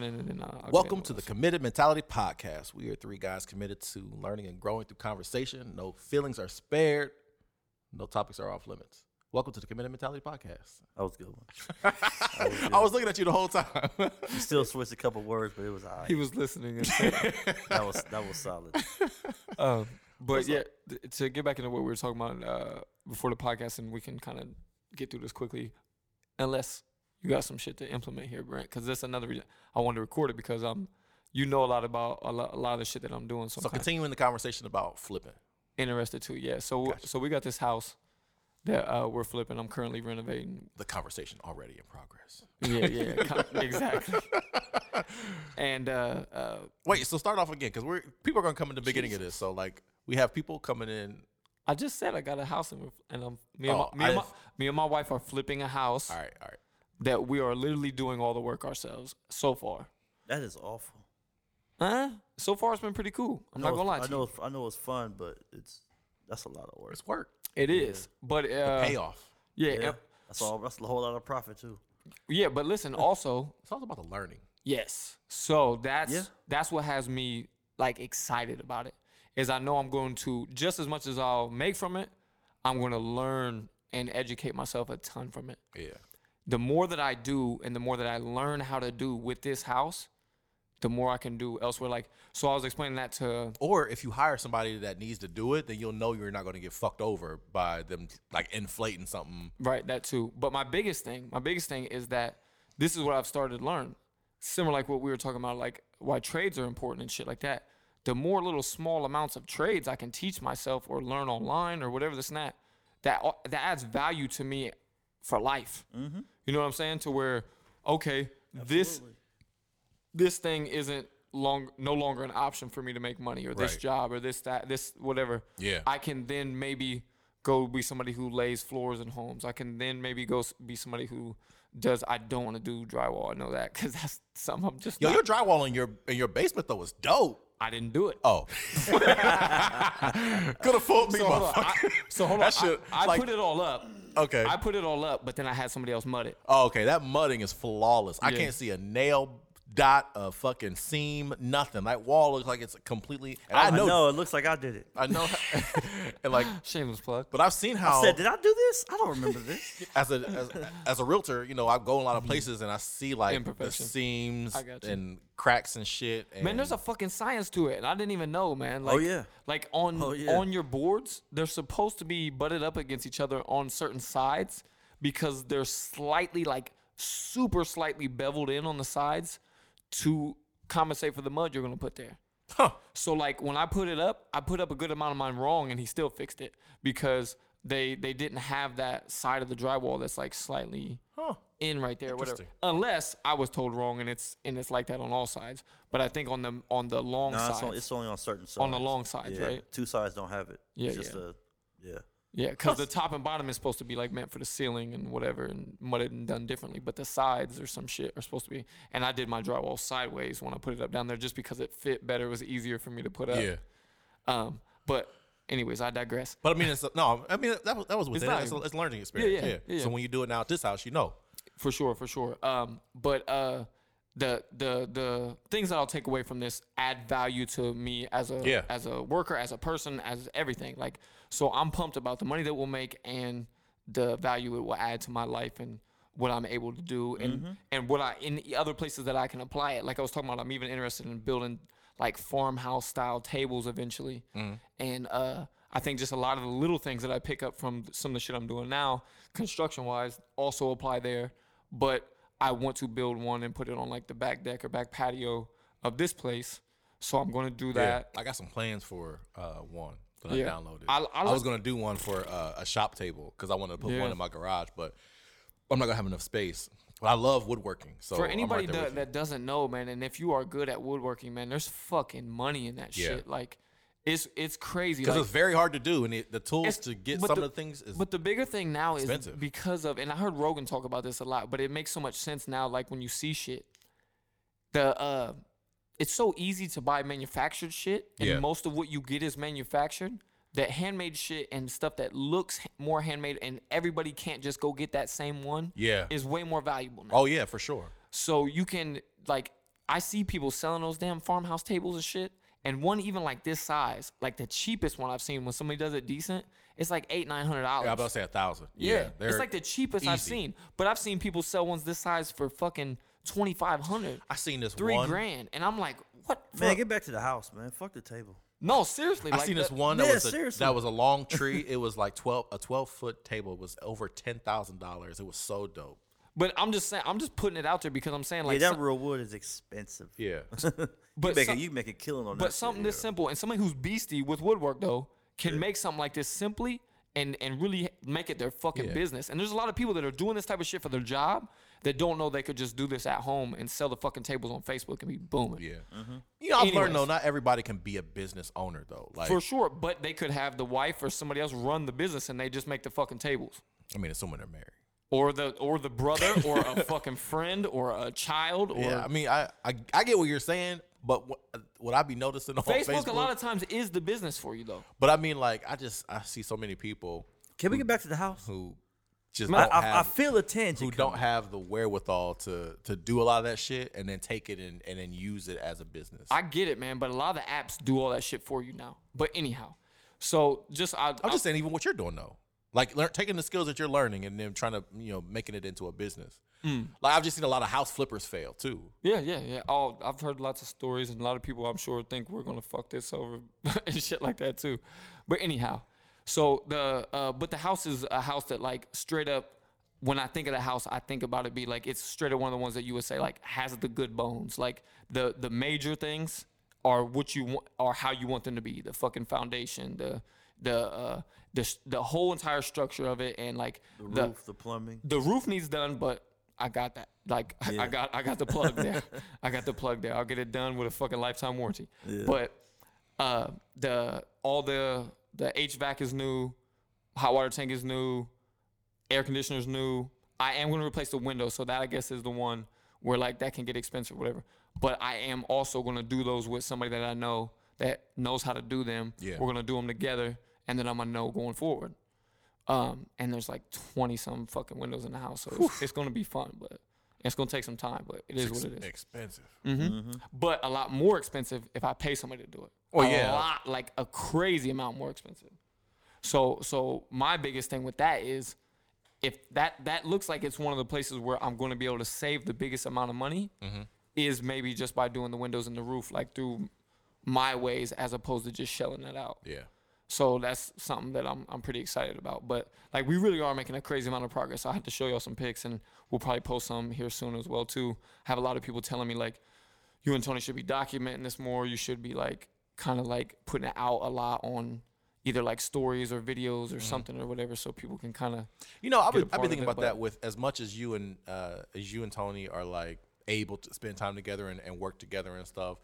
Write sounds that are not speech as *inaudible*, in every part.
Brandon, and then I'll Welcome to the Committed Mentality Podcast. We are three guys committed to learning and growing through conversation. No feelings are spared. No topics are off limits. Welcome to the Committed Mentality Podcast. That was a good one. *laughs* I was looking at you the whole time. You still switched a couple words, but it was all right. He was listening. And saying, *laughs* that was that was solid. *laughs* um, but yeah, th- to get back into what we were talking about uh, before the podcast, and we can kind of get through this quickly, unless you got some shit to implement here, Brent. Because that's another reason I wanted to record it because um, you know a lot about a lot, a lot of the shit that I'm doing. So, so continuing the conversation about flipping. interested too. Yeah. So Gotcha. so we got this house that uh, we're flipping. I'm currently renovating. The conversation already in progress. Yeah, yeah, *laughs* exactly. And uh, uh, Wait, so start off again because we're people are gonna come in the beginning of this. So like we have people coming in. I just said I got a house and, we're, and I'm, me, and Oh, my, me, and my, me and my wife are flipping a house All right, all right. That we are literally doing all the work ourselves so far. That is awful. Huh? So far, it's been pretty cool. I'm not gonna lie it's- to I know you. it's, I know it's fun, but it's that's a lot of work. It's work. It is, but uh, Payoff. Yeah, Yeah, yeah, that's all. That's a whole lot of profit too. yeah. But listen, also, It's all about the learning. yes. So that's Yeah. that's what has me like excited about it. Is I know I'm going to just as much as I'll make from it, I'm going to learn and educate myself a ton from it. Yeah. The more that I do and the more that I learn how to do with this house, the more I can do elsewhere. Like, so I was explaining that to, Or if you hire somebody that needs to do it, then you'll know you're not going to get fucked over by them like inflating something. right, that too. But my biggest thing, my biggest thing is that this is what I've started to learn. Similar like what we were talking about, like why trades are important and shit like that. The more little small amounts of trades I can teach myself or learn online or whatever this and that, that, that adds value to me for life. Mm-hmm. You know what I'm saying? To where, okay, this Absolutely. this thing isn't long no longer an option for me to make money or this Right. job or this that this whatever Yeah. i can then maybe go be somebody who lays floors in homes i can then maybe go be somebody who does i don't want to do drywall i know that because *laughs* that's something i'm just Yo, not- your drywall in your in your basement though was dope. i didn't do it Oh, *laughs* could have fooled me, so hold on, I, motherfucker. so hold on That shit, I, I like- put it all up Okay. i put it all up but then i had somebody else mud it Oh, okay, that mudding is flawless. I Yeah. can't see a nail dot, a fucking seam, nothing. That wall looks like it's completely. And I oh, I know, know. It looks like I did it. I know, *laughs* and like, *laughs* shameless plug but I've seen how I said, did I do this? I don't remember this. *laughs* as a as, as a realtor, you know, I go in a lot of mm-hmm. places and I see like the seams I got you. and cracks and shit. And Man, there's a fucking science to it, and I didn't even know, man. Oh, like, Oh, yeah. Like on Oh, yeah. on your boards, they're supposed to be butted up against each other on certain sides because they're slightly, like, super slightly beveled in on the sides to compensate for the mud you're gonna put there. Huh. So like when I put it up, I put up a good amount of mine wrong, and he still fixed it because they they didn't have that side of the drywall that's like slightly Huh. in right there, whatever. Unless I was told wrong, and it's and it's like that on all sides. But I think on the on the long No, sides, it's, it's only on certain sides. On the long sides, Yeah, right? Two sides don't have it. Yeah, It's just yeah. a yeah. Yeah, because the top and bottom is supposed to be like meant for the ceiling and whatever, and mudded and done differently. But the sides or some shit are supposed to be. And I did my drywall sideways when I put it up down there, just because it fit better. It was easier for me to put up. Yeah. Um. But anyways, I digress. But I mean, it's no. I mean, that was that was within it. It's, valuable. a, it's a learning experience. yeah, Yeah, yeah, yeah. So when you do it now at this house, you know. For sure, for sure. Um, but uh, the the the things that I'll take away from this add value to me as a Yeah. as a worker, as a person, as everything. Like, so I'm pumped about the money that we'll make and the value it will add to my life and what I'm able to do and and what I in the other places that I can apply it. Like I was talking about, I'm even interested in building like farmhouse style tables eventually, and uh. I think just a lot of the little things that I pick up from some of the shit I'm doing now, construction wise, also apply there but I want to build one and put it on like the back deck or back patio of this place. So I'm going to do that. I got some plans for uh, one that I Yeah. downloaded. I- I, I was like- gonna do one for uh, a shop table because I wanted to put Yeah. one in my garage, but I'm not gonna have enough space. But I love woodworking, so For anybody right that, that doesn't know, man, and if you are good at woodworking, man, there's fucking money in that Yeah. shit. Like, it's it's crazy. because Like, it's very hard to do, and it, the tools to get but some the- of the things is But the bigger thing now is because of, and I heard Rogan talk about this a lot, but it makes so much sense now. Like when you see shit, the uh, it's so easy to buy manufactured shit, and Yeah. most of what you get is manufactured. That handmade shit and stuff that looks more handmade, and everybody can't just go get that same one. Yeah. is way more valuable now. Oh yeah, for sure. So you can like I see people selling those damn farmhouse tables and shit. And one even like this size, like the cheapest one I've seen when somebody does it decent, it's like eight, nine hundred dollars. Yeah, I'm about to say a thousand. Yeah, it's like the cheapest I've seen. But I've seen people sell ones this size for fucking twenty five hundred, I seen this three one. grand, and I'm like, what? Man, for- get back to the house, man. Fuck the table. no, seriously. I like seen this that- one that Yeah, was a, seriously. that was a long *laughs* tree. it was like twelve a twelve foot table. It was over ten thousand dollars. It was so dope. But I'm just saying, I'm just putting it out there because I'm saying like, yeah, that some- real wood is expensive. Yeah, *laughs* but you make some- a, you make a killing on that. but shit, something yeah. this simple and somebody who's beastie with woodwork though can make something like this simply and and really make it their fucking Yeah. business. And there's a lot of people that are doing this type of shit for their job that don't know they could just do this at home and sell the fucking tables on Facebook and be booming. yeah. Mm-hmm. You know, I've learned though, not everybody can be a business owner though. Like, For sure, but they could have the wife or somebody else run the business and they just make the fucking tables. I mean, assuming they're married. Or the or the brother or a *laughs* fucking friend or a child or Yeah, I mean, I, I I get what you're saying, but what what I be noticing on Facebook, Facebook, a lot of times is the business for you though. but I mean, like, I just I see so many people Can we get back to the house? who just I, don't I, I feel a tangent. who don't have the wherewithal to to do a lot of that shit and then take it and, and then use it as a business. I get it, man, but a lot of the apps do all that shit for you now. But anyhow, so just I, I'm just saying, even what you're doing though, like learn, taking the skills that you're learning and then trying to you know making it into a business. Mm. Like I've just seen a lot of house flippers fail too. yeah, yeah, yeah. Oh, I've heard lots of stories, and a lot of people I'm sure think we're gonna fuck this over *laughs* and shit like that too. But anyhow, so the uh, but the house is a house that like straight up. When I think of the house, I think about it be like it's straight up one of the ones that you would say like has the good bones. Like the the major things are what you want are how you want them to be. The fucking foundation, the the uh, the the whole entire structure of it, and like the roof, the, plumbing. the roof needs done, but I got that. Like I- I got I got the plug there. I got the plug there. I'll get it done with a fucking lifetime warranty. But uh, the all the the HVAC is new, hot water tank is new, air conditioner is new. I am going to replace the window, so that I guess is the one where like that can get expensive, or whatever. But I am also going to do those with somebody that I know that knows how to do them. Yeah. We're going to do them together, and then I'm gonna know going forward. Um, and there's like 20 some fucking windows in the house, so it's, it's gonna be fun, but it's gonna take some time. But it is what it is. Expensive. But a lot more expensive if I pay somebody to do it. Well, a yeah. lot, like a crazy amount more expensive. So, so my biggest thing with that is, if that that looks like it's one of the places where I'm going to be able to save the biggest amount of money, Mm-hmm. is maybe just by doing the windows and the roof like through my ways as opposed to just shelling it out. Yeah. So that's something that I'm I'm pretty excited about. But like we really are making a crazy amount of progress. I have to show y'all some pics and we'll probably post some here soon as well too. I have a lot of people telling me like you and Tony should be documenting this more. You should be like kind of like putting it out a lot on either like stories or videos or something or whatever so people can kind of You know, I've been, I've been thinking about but- that with as much as you and uh, as you and Tony are like able to spend time together and, and work together and stuff.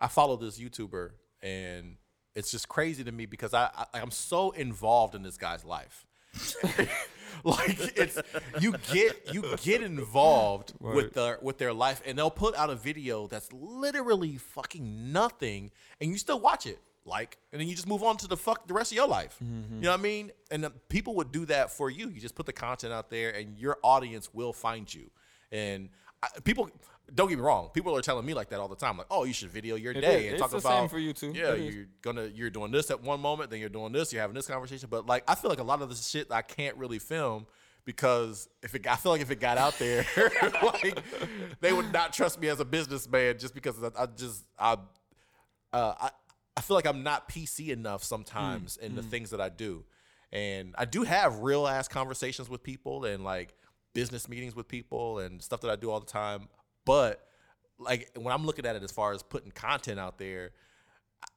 I follow this YouTuber and it's just crazy to me because I, I I'm so involved in this guy's life. *laughs* *laughs* *laughs* like it's you get you get involved *laughs* with their with their life and they'll put out a video that's literally fucking nothing and you still watch it like and then you just move on to the fuck the rest of your life. Mm-hmm. You know what i mean? And the people would do that for you. You just put the content out there and your audience will find you. And I, people don't get me wrong people are telling me like that all the time like oh you should video your day is. and It's talk the about same for you too. yeah It is. you're gonna you're doing this at one moment then you're doing this you're having this conversation but like i feel like a lot of the shit i can't really film because if it i feel like if it got out there *laughs* like they would not trust me as a businessman just because i, I just i uh, I, I feel like I'm not PC enough sometimes in the things that I do. And I do have real ass conversations with people and like business meetings with people and stuff that I do all the time. But like when I'm looking at it as far as putting content out there,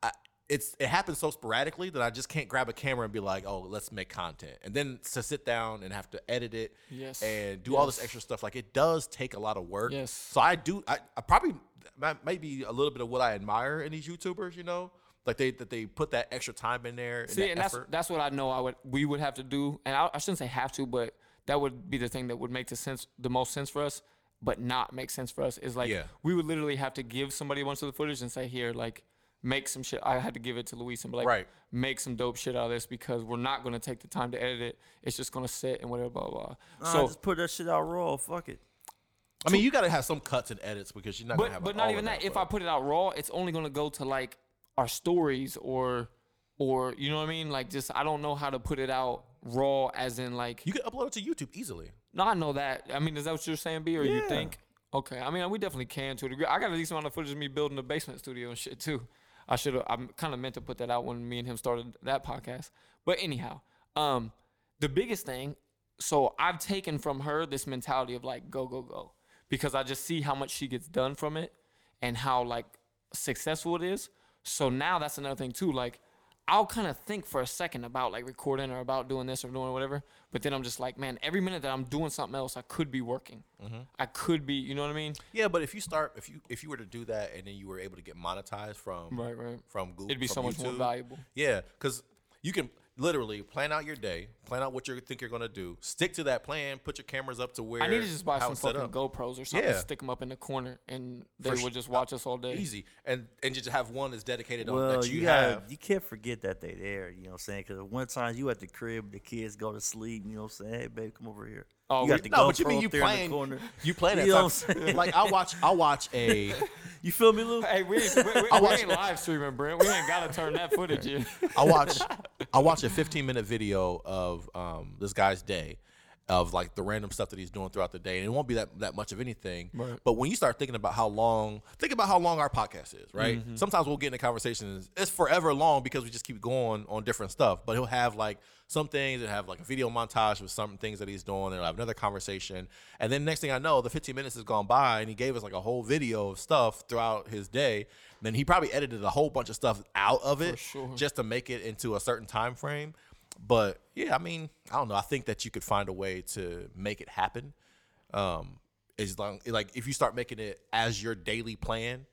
I, it's it happens so sporadically that I just can't grab a camera and be like, oh, let's make content. And then to sit down and have to edit it Yes. and do all this extra stuff, like it does take a lot of work. Yes. So I do. I, I probably that might be a little bit of what I admire in these YouTubers. You know, like they that they put that extra time in there. And See, that and that's that's what I know I would we would have to do, and I, I shouldn't say have to, but that would be the thing that would make the sense the most sense for us, but not make sense for us is like Yeah. we would literally have to give somebody a bunch of the footage and say here like make some shit. I had to give it to Luis and be like Right. make some dope shit out of this because we're not gonna take the time to edit it. It's just gonna sit and whatever blah blah. blah. Nah, so just put that shit out raw. Fuck it. I mean, you got to have some cuts and edits because you're not gonna but have. but like, not even of that. If I put it out raw, it's only gonna go to like our stories or or you know what I mean. Like just I don't know how to put it out raw, as in like. you can upload it to YouTube easily. no, I know that. I mean, is that what you're saying, B? Or you Yeah. think? Okay. I mean, we definitely can to a degree. I got a decent amount of footage of me building a basement studio and shit too. I should have. I'm kind of meant to put that out when me and him started that podcast. But anyhow, um, the biggest thing. So I've taken from her this mentality of like go go go because I just see how much she gets done from it and how like successful it is. So now that's another thing too. Like I'll kind of think for a second about like recording or about doing this or doing whatever, but then I'm just like, man, every minute that I'm doing something else, I could be working. Mm-hmm. I could be, you know what I mean? Yeah, but if you start, if you if you were to do that and then you were able to get monetized from Right, right. from Google, It'd be so much more valuable. Yeah, because you can literally plan out your day, plan out what you think you're gonna do, stick to that plan, put your cameras up to where I need to just buy some fucking. GoPros or something, Yeah. stick them up in the corner, and they For would su- just watch us all day. easy, and and just have one that's dedicated on Well, that you, you, gotta, have. you can't forget that they there. You know what I'm saying? Because one time you at the crib, the kids go to sleep. You know what I'm saying? Hey, babe, come over here. Oh, you we- got the No, but you mean you there in the playing? corner. You playing that You know time? what I'm saying? like I watch, I watch a. *laughs* You feel me, Lou? Hey, we, ain't- we, we, I we watch- ain't live streaming, Brent. We ain't gotta turn that footage in. I watch I watch a 15 minute video of um, this guy's day of like the random stuff that he's doing throughout the day and it won't be that, that much of anything Right. but when you start thinking about how long think about how long our podcast is right Mm-hmm. sometimes we'll get into conversations it's forever long because we just keep going on different stuff but he'll have like some things and have like a video montage with some things that he's doing and have another conversation and then next thing i know the 15 minutes has gone by and he gave us like a whole video of stuff throughout his day then he probably edited a whole bunch of stuff out of it sure. just to make it into a certain time frame. But yeah, I mean, I don't know. I think that you could find a way to make it happen. Um, as long like if you start making it as your daily plan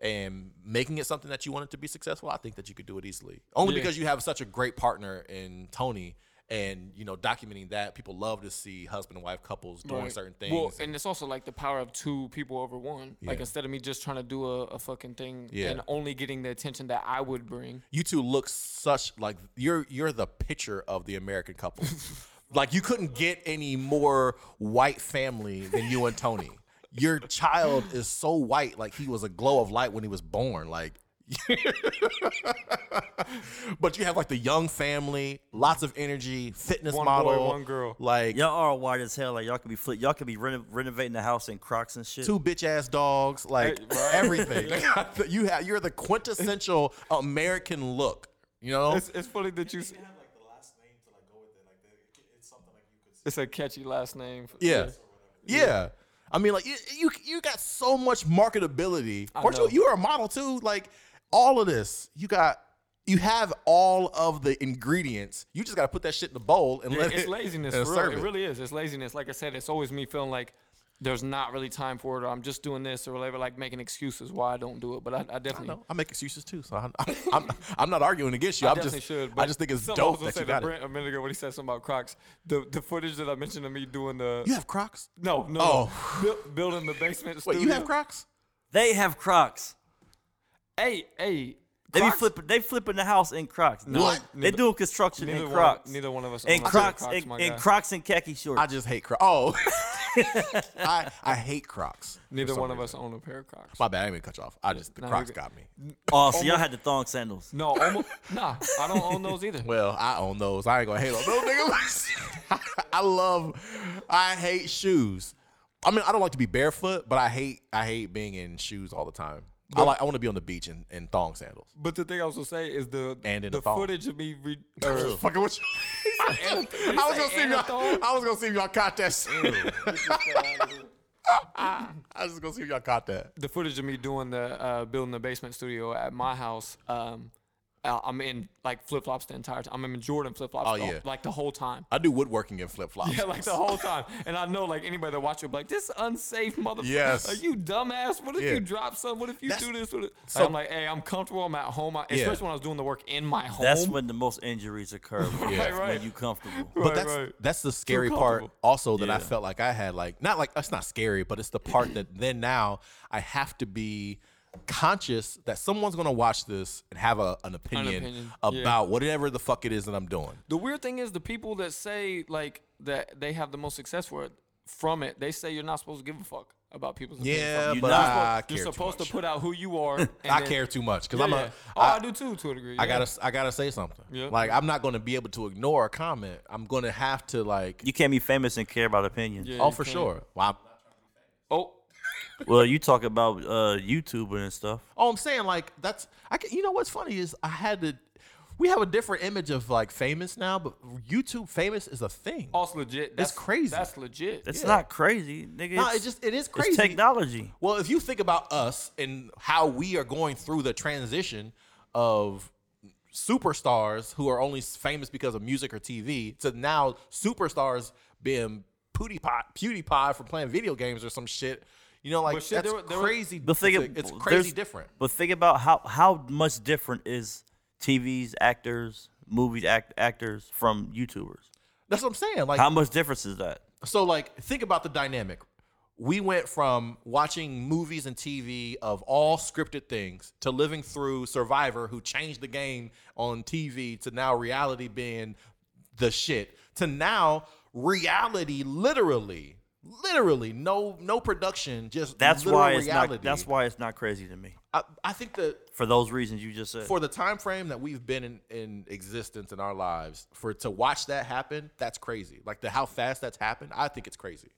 and making it something that you want it to be successful, I think that you could do it easily. Only Yeah. because you have such a great partner in Tony. And you know, documenting that people love to see husband and wife couples doing Right. certain things. Well, and it's also like the power of two people over one. Like instead of me just trying to do a, a fucking thing Yeah. and only getting the attention that I would bring. you two look such like you're you're the picture of the American couple. *laughs* like you couldn't get any more white family than you and Tony. Your child is so white, like he was a glow of light when he was born. Like *laughs* but you have like the young family, lots of energy, fitness One boy, model, one girl. like Y'all are white as hell. Like y'all could be flip. Y'all could be reno- renovating the house in Crocs and shit. two bitch ass dogs, like right. everything. *laughs* you have you're the quintessential American look. You know, It's, it's funny that you. have like the last name to like go with it. Like the, it's something like you could say. It's a catchy last name. Yeah. Yeah. I mean, like you, you, you got so much marketability. Aren't you? You are a model too. Like all of this, you got, you have all of the ingredients. You just got to put that shit in the bowl and Yeah, let it's it. laziness. and For real. serve It really is. It's laziness. Like I said, it's always me feeling like there's not really time for it, or I'm just doing this or whatever, like making excuses why I don't do it. But I, I definitely. No, I make excuses too, so *laughs* I'm, I'm, I'm not arguing against you. I I'm definitely just, should. I just think it's something I was dope gonna that say you to got it. Brent a minute ago when he said something about Crocs. The the footage that I mentioned of me doing the You have Crocs? no no, Oh. no. Bu- building the basement. Wait, studio. you have Crocs? They have Crocs. Hey hey. They be Crocs? flipping. They flipping the house in Crocs. No, Doing- they neither- doing construction Neither in one, Crocs. neither one of us. in own a Crocs, Crocs, in, my in guy. Crocs and khaki shorts. I just hate Crocs. Oh, *laughs* I, I hate Crocs. for Neither some one of reason. us own a pair of Crocs. My bad. I didn't mean to cut you off. I just the No, Crocs you're got me. oh, so y'all had the thong sandals. No, almost, nah. I don't own those either. *laughs* Well, I own those. I ain't gonna hate on those niggas. *laughs* I love. I hate shoes. I mean, I don't like to be barefoot, but I hate. I hate being in shoes all the time. I like. I want to be on the beach in, in thong sandals. But the thing I was gonna say is the And in the a footage of me. Re- *laughs* or, Fucking with you. *laughs* I was gonna see if y'all. I was gonna see y'all caught that. shit. *laughs* I was just gonna see if y'all caught that. the footage of me doing the uh, building the basement studio at my house. Um, uh, I'm in like flip flops the entire time. I'm in Jordan flip flops. Oh, yeah. like the whole time. I do woodworking in flip flops. Yeah, like the *laughs* whole time. And I know like anybody that watch it, be like this unsafe motherfucker. Yes. Like you dumbass. What if Yeah. you drop something? What if you That's- do this? What if, so- like, I'm like, hey, I'm comfortable. I'm at home. I, Yeah. Especially when I was doing the work in my home. That's when the most injuries occur. When, Yeah. when Right. you comfortable. But Right, that's right. that's the scary part also that I felt like I had like not like that's not scary, but it's the part that then now I have to be conscious that someone's gonna watch this and have a, an opinion, opinion, yeah. about whatever the fuck it is that I'm doing. The weird thing is the people that say like that they have the most success for it from it, they say you're not supposed to give a fuck. about people's Yeah, opinions. from you. but You're I supposed- care You're too supposed much. to put out who you are. *laughs* and I then- care too much because Yeah, I'm yeah. a. Oh, I, I- do too, to a degree. I yeah. gotta I gotta say something. Yeah. Like I'm not gonna be able to ignore a comment. I'm gonna have to like. You can't be famous and care about opinions. Yeah, oh, for can't. sure. Well, I'm, Oh, Well, you talk about uh, YouTuber and stuff. oh, I'm saying like that's. I can, you know what's funny is I had to. We have a different image of like famous now, but YouTube famous is a thing. also legit. That's crazy. That's legit. It's Yeah. not crazy, nigga. no, it's, it just it is it's crazy. technology. Well, if you think about us and how we are going through the transition of superstars who are only famous because of music or TV to now superstars being PewDiePie, PewDiePie for playing video games or some shit. You know, like But shit, that's there were- there were- crazy. But think it's, it's crazy different. But think about how how much different is TV's actors, movies act, actors from YouTubers. That's what I'm saying. Like, How much difference is that? so like think about the dynamic. We went from watching movies and TV of all scripted things to living through Survivor, who changed the game on TV, to now reality being the shit. To now reality, literally, literally no no production, just That's why it's reality. not. That's why it's not crazy to me. I, I think that For those reasons you just said. for the time frame that we've been in, in existence in our lives, for to watch that happen, that's crazy. Like the how fast that's happened, I think it's crazy.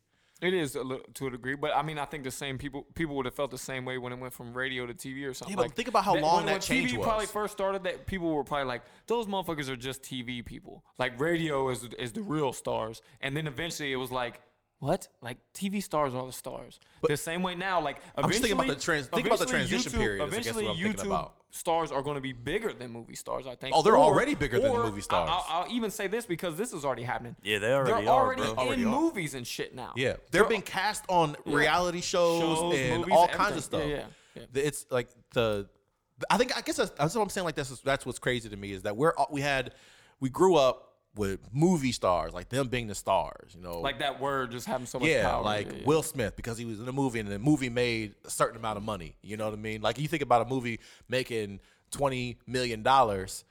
It is a little, to a degree, but I mean, I think the same people people would have felt the same way when it went from radio to TV or something. Yeah, but like, think about how long when, that when change TV probably first started. That people were probably like, those motherfuckers are just TV people. Like radio is is the real stars, and then eventually it was like. What? Like TV stars are the stars. the same way now, like I'm just thinking about the trans- think about the transition YouTube- period is I guess Eventually, what I'm thinking YouTube about. stars are going to be bigger than movie stars. I think. Oh, they're Or- already bigger than or movie stars. I'll, I'll even say this because this is already happening. Yeah, they already They're are, already bro. in Already are. movies and shit now. Yeah, they're being cast on reality shows, Shows, and movies, all everything. kinds of stuff. Yeah, yeah, yeah. It's like the, I think I guess that's, that's what I'm saying. Like that's that's what's crazy to me is that we're we had we grew up with movie stars, like them being the stars. You know, Like that word just having so much yeah, power. like yeah, yeah. Will Smith because he was in a movie and the movie made a certain amount of money. You know what I mean? Like you think about a movie making twenty million dollars,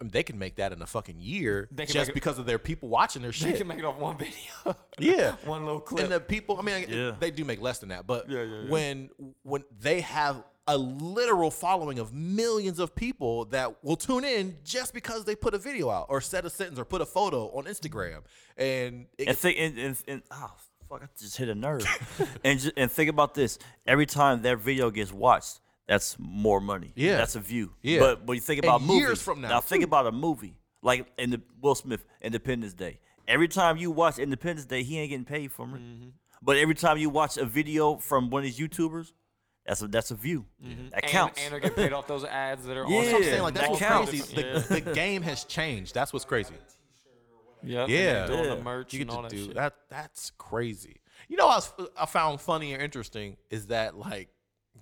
um, they can make that in a fucking year just it- because of their people watching their *laughs* They shit. can make it off one video. *laughs* Yeah, *laughs* one little clip. and the people. I mean, Yeah. they do make less than that, but Yeah, yeah, yeah. when when they have a literal following of millions of people that will tune in just because they put a video out or said a sentence or put a photo on Instagram, and it, and think and, and, and oh fuck, I just hit a nerve. *laughs* and ju- and think about this: every time that video gets watched, that's more money. Yeah. that's a view. Yeah. but when you think And about years movies from now, Now think about a movie like in the Will Smith Independence Day. Every time you watch Independence Day, he ain't getting paid from it. Mm-hmm. But every time you watch a video from one of these YouTubers, that's a that's a view. That counts. And they're getting paid off those ads that are *laughs* Yeah. on. That's what I'm saying. Like that's that what's counts. crazy. The, the game has changed. That's what's crazy. *laughs* Yep, and Yeah, doing Yeah. the merch you and all that do shit. that. That's crazy. You know, what I, was, I found funny or interesting is that like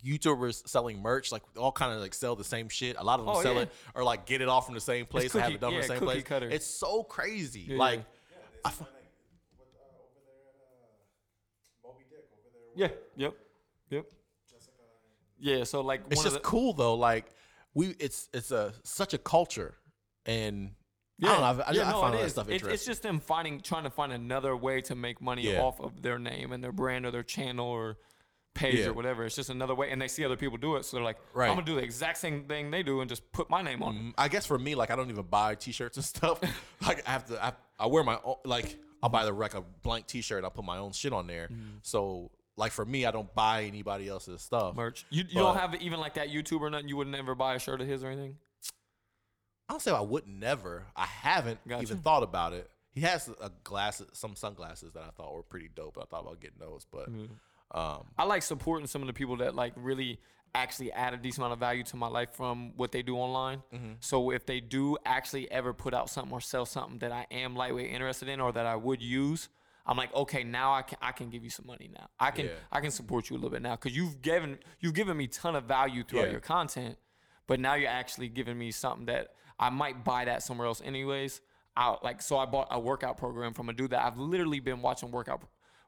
YouTubers selling merch, like all kind of like sell the same shit. A lot of them Oh, sell yeah. it or like get it all from the same place, and have it done from the same cookie place. cutter. It's so crazy. Yeah, like, yeah. I f- With, uh, over there uh, Moby Dick, over there. Yeah. with Yep. Yep. Yeah. So like, it's one just of the, cool though. Like we, it's it's a such a culture, and I don't know. I, I, yeah, I no, find it stuff It's, interesting. it's just them finding, trying to find another way to make money Yeah. off of their name and their brand or their channel or page Yeah. or whatever. It's just another way, and they see other people do it, so they're like, Right. I'm gonna do the exact same thing they do and just put my name on it. Mm, I guess for me, like I don't even buy T-shirts and *laughs* stuff. like I have to, I, I wear my own. Like I'll buy the like a blank T-shirt. I'll put my own shit on there. So like for me, I don't buy anybody else's stuff. Merch. You, you don't have even like that YouTuber or nothing. You would never buy a shirt of his or anything. I don't say I would never. I haven't Gotcha. even thought about it. He has a glass, some sunglasses that I thought were pretty dope. I thought about getting those, but um, I like supporting some of the people that like really actually add a decent amount of value to my life from what they do online. Mm-hmm. So if they do actually ever put out something or sell something that I am lightweight interested in or that I would use, I'm like, okay, now I can I can give you some money now. I can Yeah. I can support you a little bit now because you've given you've given me ton of value throughout Yeah. your content, but now you're actually giving me something that I might buy that somewhere else anyways. Out like so I bought a workout program from a dude that I've literally been watching workout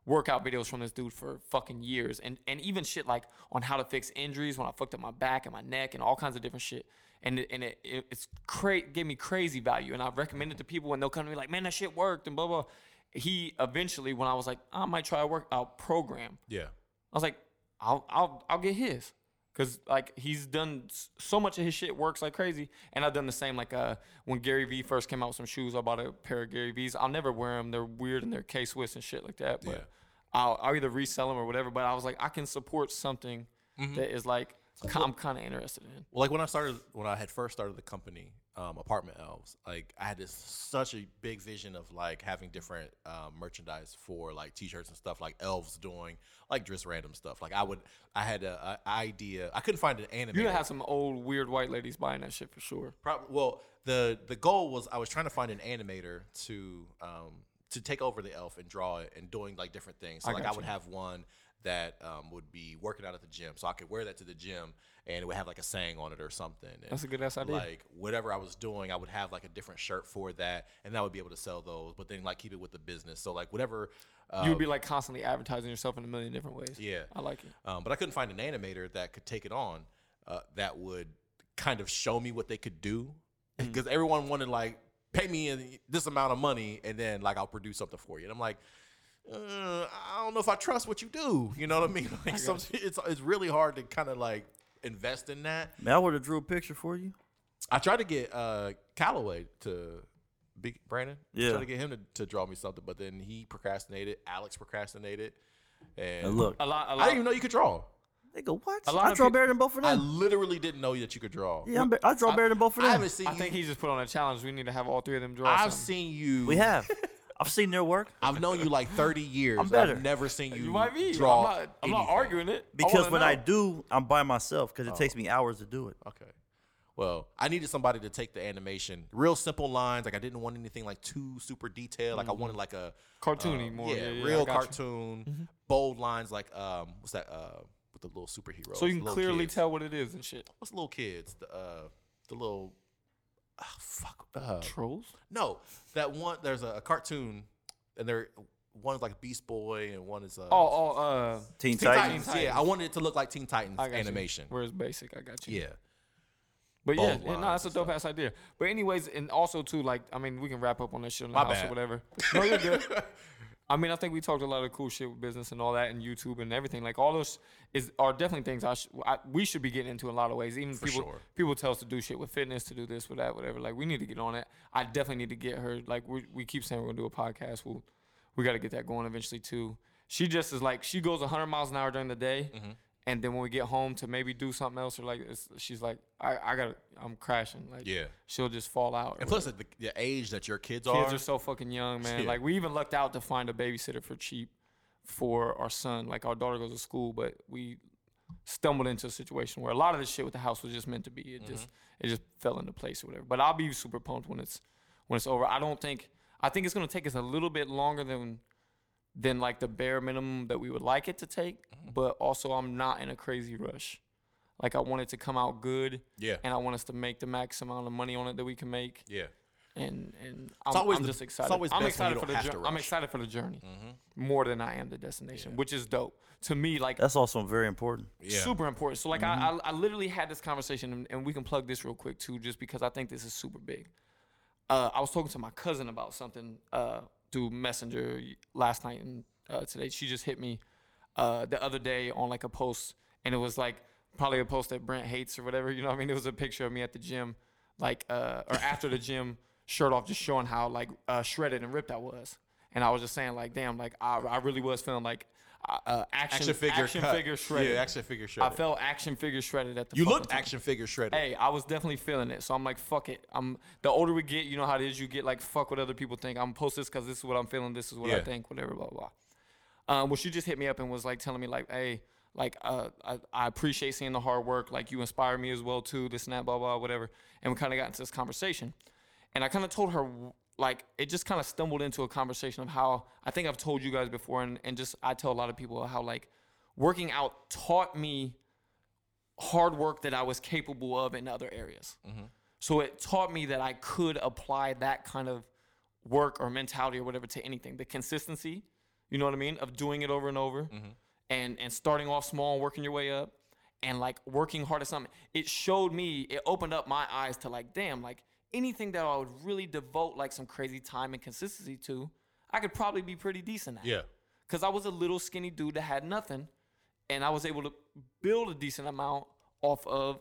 workout videos from this dude for fucking years and and even shit like on how to fix injuries when I fucked up my back and my neck and all kinds of different shit. And it, and it, it it's cra- gave me crazy value and I've recommended to people and they'll come to me like, man, that shit worked and blah blah. He eventually when I was like, I might try a workout program, yeah, I was like, I'll I'll I'll get his. Cause like he's done so much of his shit works like crazy, and I've done the same. Like uh, when Gary Vee first came out with some shoes, I bought a pair of Gary Vee's. I'll never wear them; they're weird and they're K Swiss and shit like that. But Yeah. I'll I'll either resell them or whatever. But I was like, I can support something that is like I'm kind of interested in. Well, like when I started, when I had first started the company, um, Apartment Elves, like I had this such a big vision of like having different um, merchandise for like T-shirts and stuff, like elves doing like just random stuff. Like I would, I had a, a idea. I couldn't find an animator. You're gonna have some old weird white ladies buying that shit for sure. Prob- well, the the goal was I was trying to find an animator to um to take over the elf and draw it and doing like different things. So I like I would you. have one that um, would be working out at the gym, so I could wear that to the gym and it would have like a saying on it or something. And That's a good ass idea. Like whatever I was doing, I would have like a different shirt for that, and I would be able to sell those. But then like keep it with the business. So like whatever. Uh, you would be like constantly advertising yourself in a million different ways. yeah. I like it. Um, but I couldn't find an animator that could take it on uh, that would kind of show me what they could do Mm. because everyone wanted like pay me in this amount of money and then like I'll produce something for you. And I'm like, uh, I don't know if I trust what you do. You know what I mean? *laughs* Like some, it's it's really hard to kind of like invest in that. Man, I would have drew a picture for you. I tried to get uh, Callaway to. be Brandon, Yeah. tried to get him to, to draw me something, but then he procrastinated. Alex procrastinated, and And look, A lot. A I lot. I didn't even know you could draw. nigga, what? A lot I draw peop- better than both of them. I literally didn't know that you could draw. yeah, I'm be- I draw better than both of them. I haven't seen. I you, think he just put on a challenge. We need to have all three of them draw. I've something. seen you. we have. *laughs* I've seen their work I've known you like 30 *laughs* years. I'm better. I've never seen you, You might be. draw. I'm not. I'm not arguing it. Because wanna when know. I do, I'm by myself because it takes me hours to do it. Okay. Well, I needed somebody to take the animation, real simple lines. Like I didn't want anything like too super detailed. Like I wanted like a cartoony uh, more. yeah, Yeah, yeah, real I got you. cartoon, bold lines. Like um, what's that? Uh, with the little superheroes. So you can clearly kids. tell what it is and shit. What's the little kids? The uh, the little. Ah, fuck. Uh, Trolls. no, that one. There's a, a cartoon, and there is like Beast Boy, and one is uh, Oh, oh, uh, Teen, Teen Titans. Titans. Yeah, I wanted it to look like Teen Titans animation. You. Whereas basic, I got you. Yeah. But yeah, bold yeah, no, that's a dope ass idea. But anyways, and also too, like, I mean, we can wrap up on this shit on the My house bad. or whatever. *laughs* No, you're good. *laughs* I mean, I think we talked a lot of cool shit with business and all that, and YouTube and everything. Like, all those is are definitely things I, sh- I we should be getting into in a lot of ways. Even For people sure. people tell us to do shit with fitness, to do this, with that, whatever. Like, we need to get on it. I definitely need to get her. Like, we we keep saying we're gonna do a podcast. We'll we got to get that going eventually too. She just is like she goes 100 miles an hour during the day, Mm-hmm. And then when we get home to maybe do something else or like it's, she's like I I got to I'm crashing like Yeah. she'll just fall out. And plus, the, the age that your kids, whatever. are, kids are so fucking young, man. Yeah. Like we even lucked out to find a babysitter for cheap for our son. Like our daughter goes to school, but we stumbled into a situation where a lot of this shit with the house was just meant to be. It just Mm-hmm. it just fell into place or whatever. But I'll be super pumped when it's when it's over. I don't think I think it's gonna take us a little bit longer than than like the bare minimum that we would like it to take. Mm-hmm. But also I'm not in a crazy rush. Like I want it to come out good. Yeah. And I want us to make the max amount of money on it that we can make yeah. and and I'm, always I'm the- just it's excited. always I'm best when you excited for don't the have jour- to I'm rush. Mm-hmm. excited for the journey more than I am the destination, which is dope to me. Like That's also very important. Yeah. super important. So like Mm-hmm. I, I I literally had this conversation and, and we can plug this real quick too, just because I think this is super big. Uh, I was talking to my cousin about something uh, through Messenger last night and uh, today. She just hit me uh, the other day on like a post, and it was like probably a post that Brent hates or whatever. *laughs* You know what I mean? It was a picture of me at the gym, like uh, or after the gym, shirt off, just showing how like uh, shredded and ripped I was. And I was just saying like, damn, like I, I really was feeling like uh, action, Action figure action cut. figure shredded. Yeah, action figure I felt action figure shredded at the. you looked time. action figure shredded. Hey, I was definitely feeling it. So I'm like, fuck it. I'm the older we get, you know how it is. You get like, fuck what other people think. I'm gonna post this because this is what I'm feeling. This is what I think. Whatever, blah blah. blah. Um, well, she just hit me up and was like telling me like, hey, like uh, I, I appreciate seeing the hard work. Like you inspire me as well too. This and that, blah blah, whatever. And we kind of got into this conversation, and I kind of told her like it just kind of stumbled into a conversation of how I think I've told you guys before, and and just I tell a lot of people how like working out taught me hard work that I was capable of in other areas. Mm-hmm. So it taught me that I could apply that kind of work or mentality or whatever to anything. The consistency, you know what I mean, of doing it over and over, mm-hmm. and and starting off small, and working your way up, and like working hard at something. It showed me, it opened up my eyes to like, damn, like anything that I would really devote like some crazy time and consistency to, I could probably be pretty decent at Yeah. because I was a little skinny dude that had nothing, and I was able to build a decent amount off of.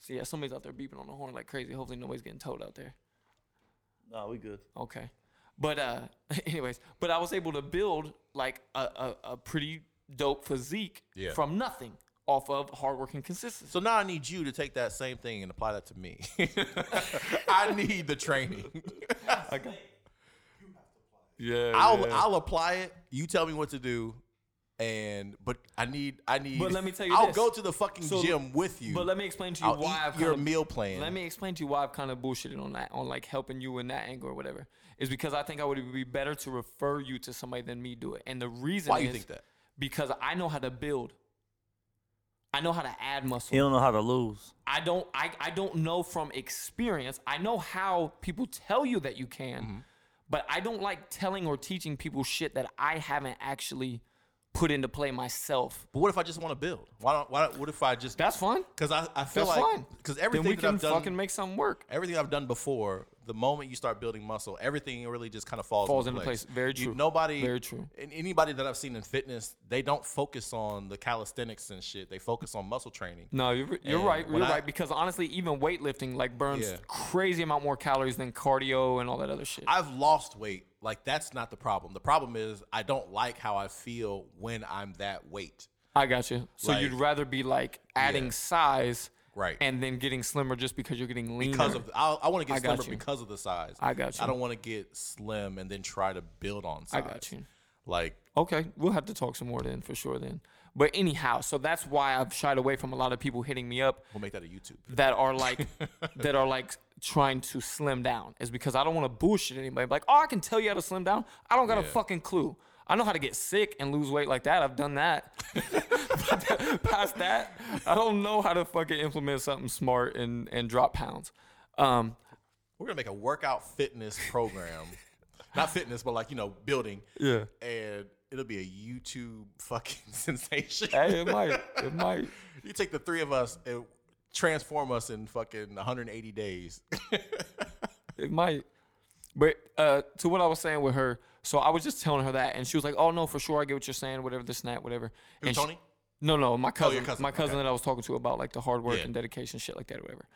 See, yeah, somebody's out there beeping on the horn like crazy. Hopefully, nobody's getting towed out there. No, we good. Okay. But uh *laughs* anyways, but I was able to build like a, a, a pretty dope physique Yeah. from nothing off of hard work and consistency. So now I need you to take that same thing and apply that to me. *laughs* I need the training. yeah. I'll I'll apply it. You tell me what to do. And but I need I need But let me tell you I'll this. go to the fucking So- gym with you. But let me explain to you I'll why eat I've your kinda- meal plan. Let me explain to you why I've kind of bullshitted on that, on like helping you in that angle or whatever. Is because I think I would be better to refer you to somebody than me do it. And the reason Why you think that? Because I know how to build. I know how to add muscle. He don't know how to lose. I don't I, I don't know from experience. I know how people tell you that you can, Mm-hmm. but I don't like telling or teaching people shit that I haven't actually put into play myself. But what if I just want to build? Why don't why what if I just That's fine. because I, I feel That's like fine. because Then everything we that can I've done fucking make something work. everything I've done before, the moment you start building muscle, everything really just kind of falls, Falls into into place. place. Very You- true. nobody, Very true. And anybody that I've seen in fitness, they don't focus on the calisthenics and shit. They focus on muscle training. No, you're, you're right. You're I- right because honestly, even weightlifting like burns Yeah. crazy amount more calories than cardio and all that other shit. I've lost weight. Like that's not the problem. The problem is I don't like how I feel when I'm that weight. I got you. So Like- you'd rather be like adding Yeah. size, Right. and then getting slimmer just because you're getting leaner. Because of I, I want to get got slimmer because of the size. I got you. I don't want to get slim and then try to build on size. I got you. Like Okay, we'll have to talk some more then for sure then. But anyhow, so that's why I've shied away from a lot of people hitting me up we'll make that a YouTube. that are like *laughs* that are like trying to slim down is because I don't want to bullshit anybody. Like, oh, I can tell you how to slim down. I don't got a fucking clue. I know how to get sick and lose weight like that. I've done that. *laughs* past that, I don't know how to fucking implement something smart and and drop pounds. Um, We're gonna make a workout fitness program. *laughs* Not fitness, but like, you know, building. yeah. And it'll be a YouTube fucking *laughs* sensation. Hey, it might. It might. You take the three of us and transform us in fucking 180 days. It might. But uh, to what I was saying with her, so I was just telling her that, and she was like, "Oh no, for sure, I get what you're saying. Whatever, this and that, whatever." Who, And she- Tony? no, no, my cousin, Oh, your cousin, my cousin okay. that I was talking to about like the hard work Yeah. and dedication, shit like that, or whatever.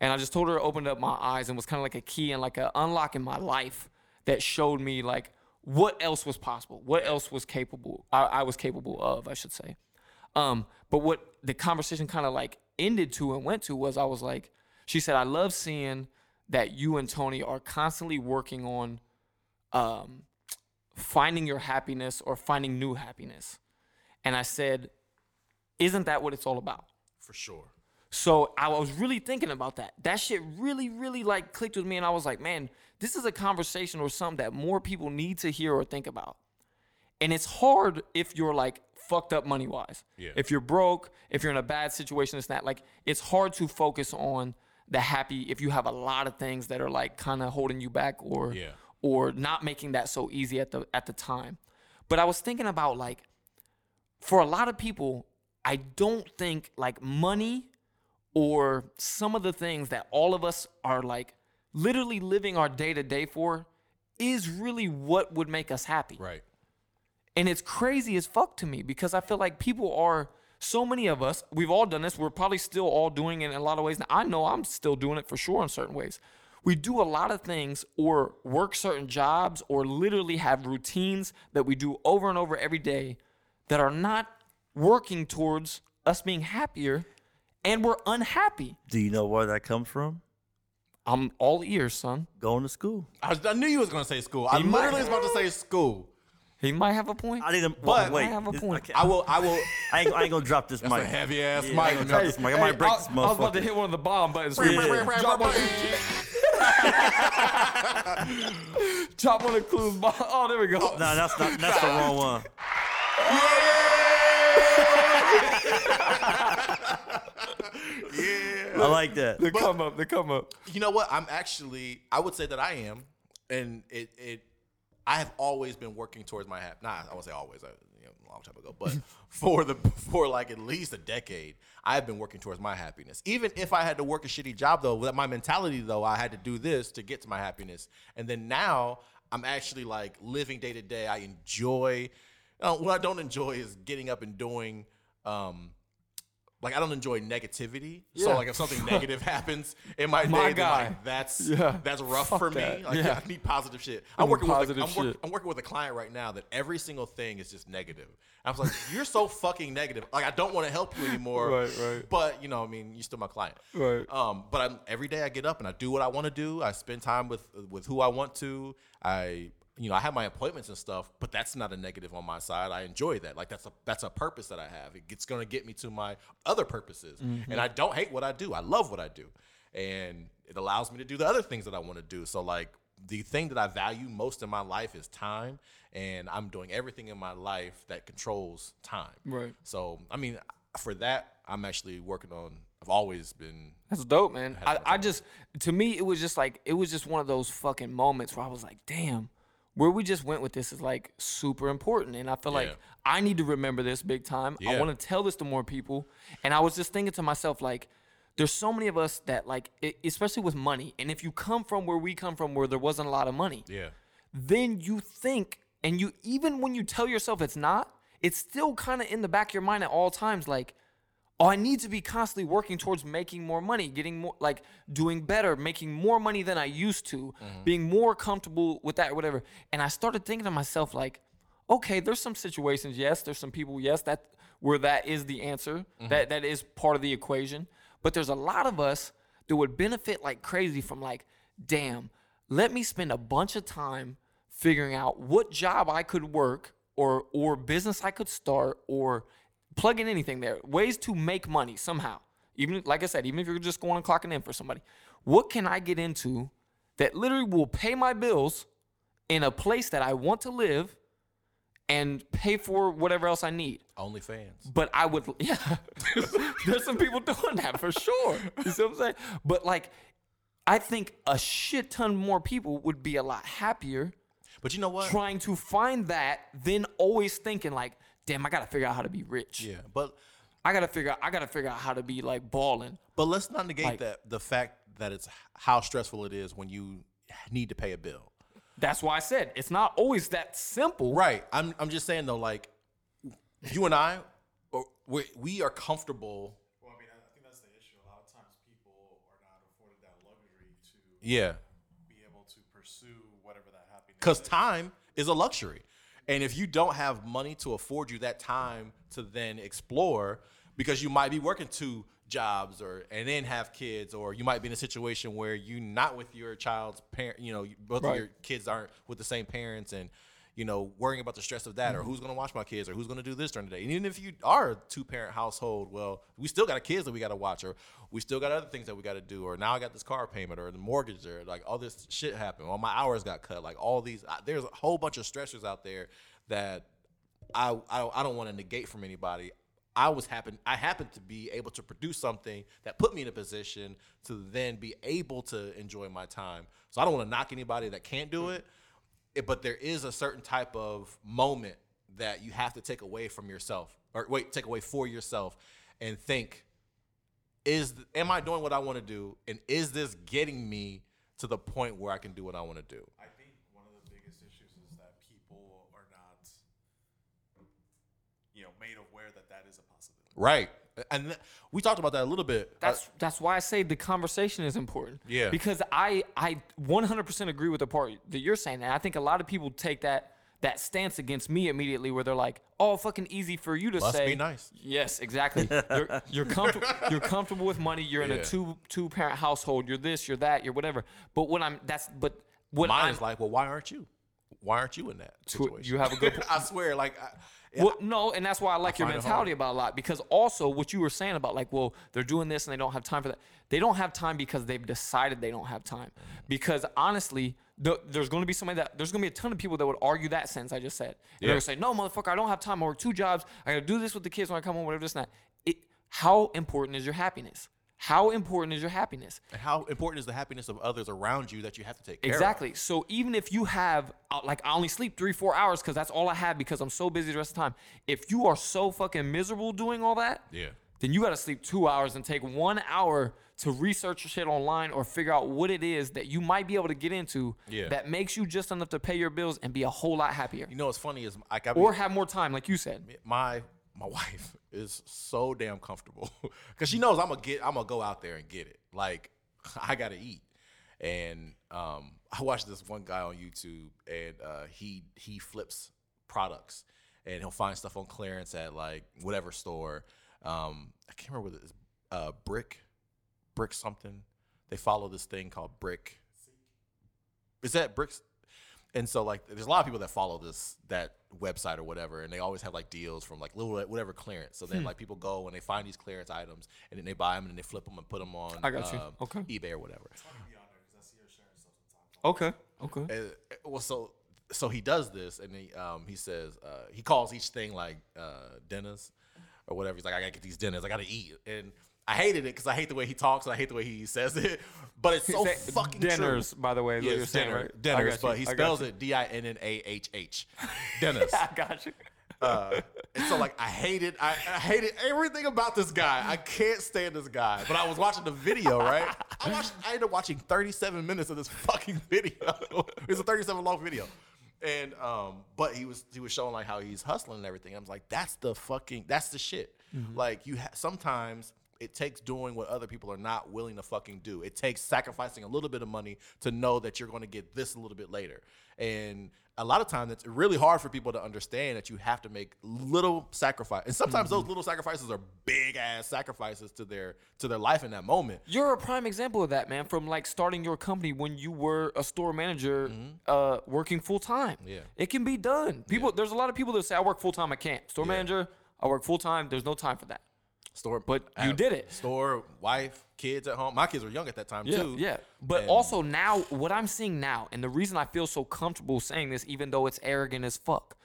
And I just told her, it opened up my eyes, and was kind of like a key and like a unlock in my life that showed me like what else was possible, what else was capable, I, I was capable of, I should say. Um, but what the conversation kind of like ended to and went to was I was like, she said, I love seeing that you and Tony are constantly working on um, finding your happiness or finding new happiness. And I said, Isn't that what it's all about? For sure. So I was really thinking about that. That shit really, really like clicked with me, and I was like, man, this is a conversation or something that more people need to hear or think about. And it's hard if you're like fucked up money wise. Yeah. If you're broke, if you're in a bad situation, it's not like it's hard to focus on the happy if you have a lot of things that are like kind of holding you back or Yeah. Or not making that so easy at the at the time. But I was thinking about like for a lot of people, I don't think like money or some of the things that all of us are like literally living our day to day for is really what would make us happy. Right. And it's crazy as fuck to me because I feel like people are so many of us, we've all done this. We're probably still all doing it in a lot of ways. Now, I know I'm still doing it for sure in certain ways. We do a lot of things or work certain jobs or literally have routines that we do over and over every day that are not working towards us being happier and we're unhappy. Do you know where that comes from? I'm all ears, son. Going to school. I, I knew you was gonna say school. I He might- literally was about to say school. He might have a point. I didn't. But- wait, I have a this- point. can't- I will. I will. I ain't, I ain't gonna drop this That's mic. a heavy ass Yeah, I ain't mic. gonna drop this mic. I might break I, this I was about to hit one of the bomb buttons. Yeah. Drop one. *laughs* Drop one of Clue's. Oh, there we go. No, that's not. That's the wrong one. Yeah. *laughs* I like that. The come up. The come up. You know what? I'm actually. I would say that I am, and it. it I have always been working towards my hap. Nah, I won't say always. I, you know, a long time ago, but *laughs* for the for like at least a decade, I have been working towards my happiness. Even if I had to work a shitty job, though, with my mentality, though, I had to do this to get to my happiness. And then now I'm actually like living day to day. I enjoy. Uh, what I don't enjoy is getting up and doing um like I don't enjoy negativity. Yeah. So like if something *laughs* negative happens in my, My day, like that's Yeah. that's rough Fuck for that. me. Like Yeah. I need positive shit. I'm working with a, positive I'm, work-. I'm working with a client right now that every single thing is just negative. I was like, you're so fucking negative. Like I don't want to help you anymore. Right, right. But you know, I mean, you're still my client. Right. Um, but I'm, every day I get up and I do what I want to do. I spend time with with who I want to. I you know I have my appointments and stuff, but that's not a negative on my side. I enjoy that. Like that's a that's a purpose that I have. It- It's gonna get me to my other purposes, mm-hmm. and I don't hate what I do. I love what I do, and it allows me to do the other things that I want to do. So like the thing that I value most in my life is time, and I'm doing everything in my life that controls time. Right. So I mean, for that, I'm actually working on. I've always been That's dope, man. I, I just, to me, it was just like, it was just one of those fucking moments where I was like, damn, where we just went with this is like super important. And I feel Yeah. like I need to remember this big time. I want to tell this to more people. And I was just thinking to myself, like, there's so many of us that, like, e- especially with money, and if you come from where we come from, where there wasn't a lot of money, yeah. then you think, and you even when you tell yourself it's not, it's still kind of in the back of your mind at all times, like, I need to be constantly working towards making more money, getting more, like, doing better, making more money than I used to, mm-hmm. being more comfortable with that, whatever. And I started thinking to myself, like, okay, there's some situations, yes, there's some people, yes, that where that is the answer, mm-hmm. that that is part of the equation. But there's a lot of us that would benefit like crazy from like, damn, let me spend a bunch of time figuring out what job I could work or or business I could start or plug in anything there. Ways to make money somehow. Even like I said, even if you're just going and clocking in for somebody, what can I get into that literally will pay my bills in a place that I want to live and pay for whatever else I need? OnlyFans. But I would, *laughs* yeah. *laughs* There's some people doing that for sure. You see what I'm saying? But like, I think a shit ton more people would be a lot happier But you know what? trying to find that than always thinking like, damn, I gotta figure out how to be rich. Yeah, but I gotta figure out, I gotta figure out how to be like balling. but let's not negate Like- that the fact that it's how stressful it is when you need to pay a bill. That's why I said it's not always that simple. Right. I'm I'm just saying though, like you and I, uh, we we are comfortable. Well, I mean, I I think that's the issue. A lot of times people are not afforded that luxury to Yeah. be able to pursue whatever that happiness Because time is a luxury. And if you don't have money to afford you that time to then explore, because you might be working two jobs or and then have kids, or you might be in a situation where you're not with your child's parent, you know, both Right. of your kids aren't with the same parents and you know, worrying about the stress of that, or mm-hmm. who's gonna watch my kids, or who's gonna do this during the day. And even if you are a two parent household, well, we still got kids that we gotta watch, or we still got other things that we gotta do, or now I got this car payment, or the mortgage, or like all this shit happened, or my hours got cut, like all these. There's a whole bunch of stressors out there that I I don't, I don't want to negate from anybody. I was happen I happened to be able to produce something that put me in a position to then be able to enjoy my time. So I don't want to knock anybody that can't do mm-hmm. it, it, but there is a certain type of moment that you have to take away from yourself, or wait, take away for yourself, and think: Is am I doing what I want to do, and is this getting me to the point where I can do what I want to do? I think one of the biggest issues is that people are not, you know, made aware that that is a possibility. Right, and th- we talked about that a little bit. That's that's why I say the conversation is important. Yeah. Because I I 100% agree with the part that you're saying, and I think a lot of people take that that stance against me immediately, where they're like, "Oh, fucking easy for you to Must say." be nice. Yes, exactly. you're you're comfortable. *laughs* You're comfortable with money. You're in Yeah. a two two parent household. You're this. You're that. You're whatever. But what I'm that's but what Mine I'm is like, well, why aren't you? Why aren't you in that situation? you have a good *laughs* I swear, like, I, Well, no, and that's why I like your find it mentality about a lot because also what you were saying about like, well, they're doing this and they don't have time for that. They don't have time because they've decided they don't have time. Because honestly, the, there's going to be somebody that there's going to be a ton of people that would argue that sentence I just said. And They're going to say, no, motherfucker, I don't have time. I work two jobs. I got to do this with the kids when I come home, whatever this and that. It, how important is your happiness? How important is your happiness? And how important is the happiness of others around you that you have to take care of? Exactly. So even if you have uh, like I only sleep three four hours because that's all I have because I'm so busy the rest of the time. If you are so fucking miserable doing all that, Yeah. then you got to sleep two hours and take one hour to research your shit online or figure out what it is that you might be able to get into Yeah. that makes you just enough to pay your bills and be a whole lot happier You know what's funny is like I or have more time, like you said. my my *laughs* wife is so damn comfortable *laughs* because she knows I'm gonna get, I'm gonna go out there and get it. Like *laughs* I gotta eat, and um, I watched this one guy on YouTube, and uh, he he flips products, and he'll find stuff on clearance at like whatever store. Um, I can't remember what it is. Uh, brick, brick something. They follow this thing called brick. Is that bricks? And so like, there's a lot of people that follow this that website or whatever, and they always have like deals from like little whatever clearance. So then Hmm. like people go and they find these clearance items, and then they buy them and they flip them and put them on I got you. um, Okay. eBay or whatever. Okay. Okay. Uh, well, so so he does this, and he um he says uh, he calls each thing like uh, dinners or whatever. He's like, I gotta get these dinners. I gotta eat, and I hated it because I hate the way he talks and I hate the way he says it. *laughs* But it's so fucking dinners, true. by the way, is what you're it's saying, dinner, right? Dinners, but he spells it D I N N A H H. *laughs* Dinners. I got you. Uh, and so like I hated I, I hated everything about this guy. I can't stand this guy. But I was watching the video, right? I watched I ended up watching 37 minutes of this fucking *laughs* video. it was a 37 long video. And um, but he was he was showing like how he's hustling and everything. I was like, that's the fucking that's the shit. Like you ha- sometimes it takes doing what other people are not willing to fucking do. It takes sacrificing a little bit of money to know that you're going to get this a little bit later. And a lot of times it's really hard for people to understand that you have to make little sacrifice. And sometimes those little sacrifices are big ass sacrifices to their to their life in that moment. You're a prime example of that, man. From like starting your company when you were a store manager, uh, working full time. Yeah. it can be done. People, there's a lot of people that say I work full time. I can't. Store Yeah. manager, I work full time. There's no time for that. Store But you did it. Store, wife, kids at home. My kids were young at that time Yeah, too. yeah. But And- also now, what I'm seeing now, and the reason I feel so comfortable saying this, even though it's arrogant as fuck,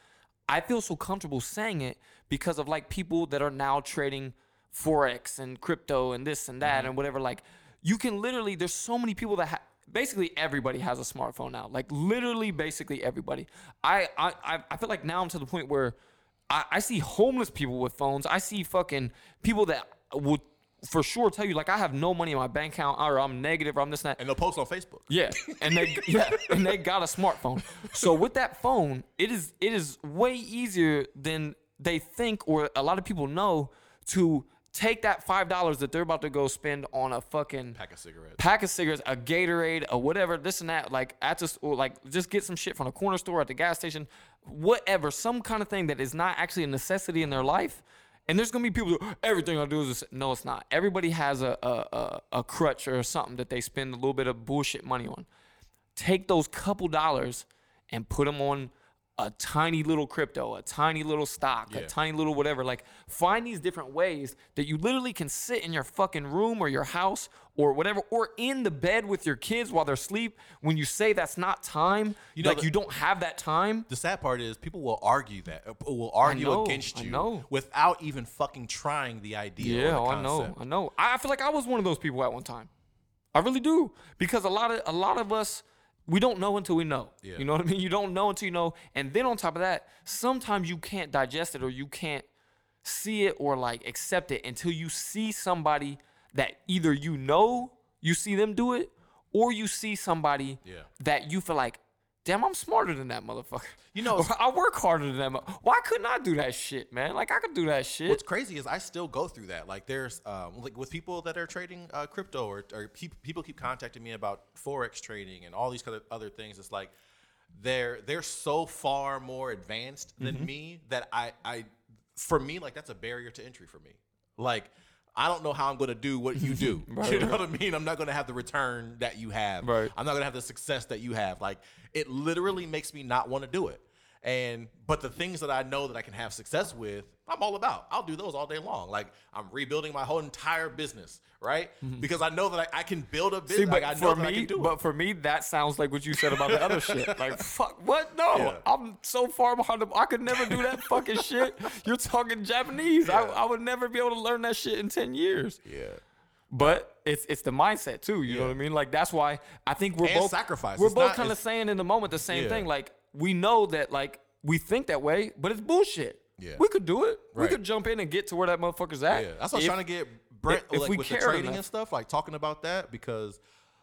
I feel so comfortable saying it because of like people that are now trading forex and crypto and this and that mm-hmm. and whatever. Like, you can literally. There's so many people that ha- basically everybody has a smartphone now. Like literally, basically everybody. I I- I feel like now I'm to the point where I, I see homeless people with phones. I see fucking people that would for sure tell you like I have no money in my bank account or I'm negative or I'm this and that. and they'll post on Facebook. Yeah, and they *laughs* yeah, and they got a smartphone. So with that phone, it is it is way easier than they think or a lot of people know to take that five dollars that they're about to go spend on a fucking Pack of cigarettes. pack of cigarettes, a Gatorade, or whatever, this and that, like at just or like just get some shit from the corner store at the gas station, whatever, some kind of thing that is not actually a necessity in their life. And there's gonna be people who everything I do is this. no, it's not. Everybody has a a, a a crutch or something that they spend a little bit of bullshit money on. Take those couple dollars and put them on a tiny little crypto, a tiny little stock, a tiny little whatever. Like find these different ways that you literally can sit in your fucking room or your house or whatever, or in the bed with your kids while they're asleep. When you say that's not time, You know like the- you don't have that time. The sad part is people will argue that uh, will argue know, against you without even fucking trying the idea. Yeah, or the I know. I know. I I feel like I was one of those people at one time. I really do because a lot of a lot of us we don't know until we know. Yeah. You know what I mean? You don't know until you know, and then on top of that, sometimes you can't digest it or you can't see it or like accept it until you see somebody that either you know you see them do it or you see somebody Yeah. that you feel like, damn, I'm smarter than that motherfucker. You know, *laughs* I work harder than that. mo- Why couldn't I do that shit, man? Like I could do that shit. What's crazy is I still go through that. Like there's um, like with people that are trading uh, crypto or, or pe- people keep contacting me about forex trading and all these other other things. It's like they're they're so far more advanced than Mm-hmm. me that I I for me like that's a barrier to entry for me. Like I don't know how I'm going to do what you do. *laughs* you know what I mean? I'm not going to have the return that you have. Right. I'm not going to have the success that you have. Like it literally makes me not want to do it. And but the things that I know that I can have success with, I'm all about. I'll do those all day long. Like I'm rebuilding my whole entire business, right? Because I know that I, I can build a Mm-hmm. See, business. but like, I know for I me, can do but it. for me, that sounds like what you said about the other shit. Like, *laughs* fuck, what? No, Yeah. I'm so far behind. The, I could never do that fucking shit. You're talking Japanese. I, Yeah. I would never be able to learn that shit in ten years. Yeah. But it's it's the mindset too. You know what I mean? Like that's why I think we're And both sacrifice. We're It's both kind of saying in the moment the same Yeah. thing. Like we know that like we think that way, but it's bullshit. Yeah. we could do it. We could jump in and get to where that motherfucker's at. Yeah, that's what I was trying to get Brent if like we with the trading enough. and stuff, like talking about that because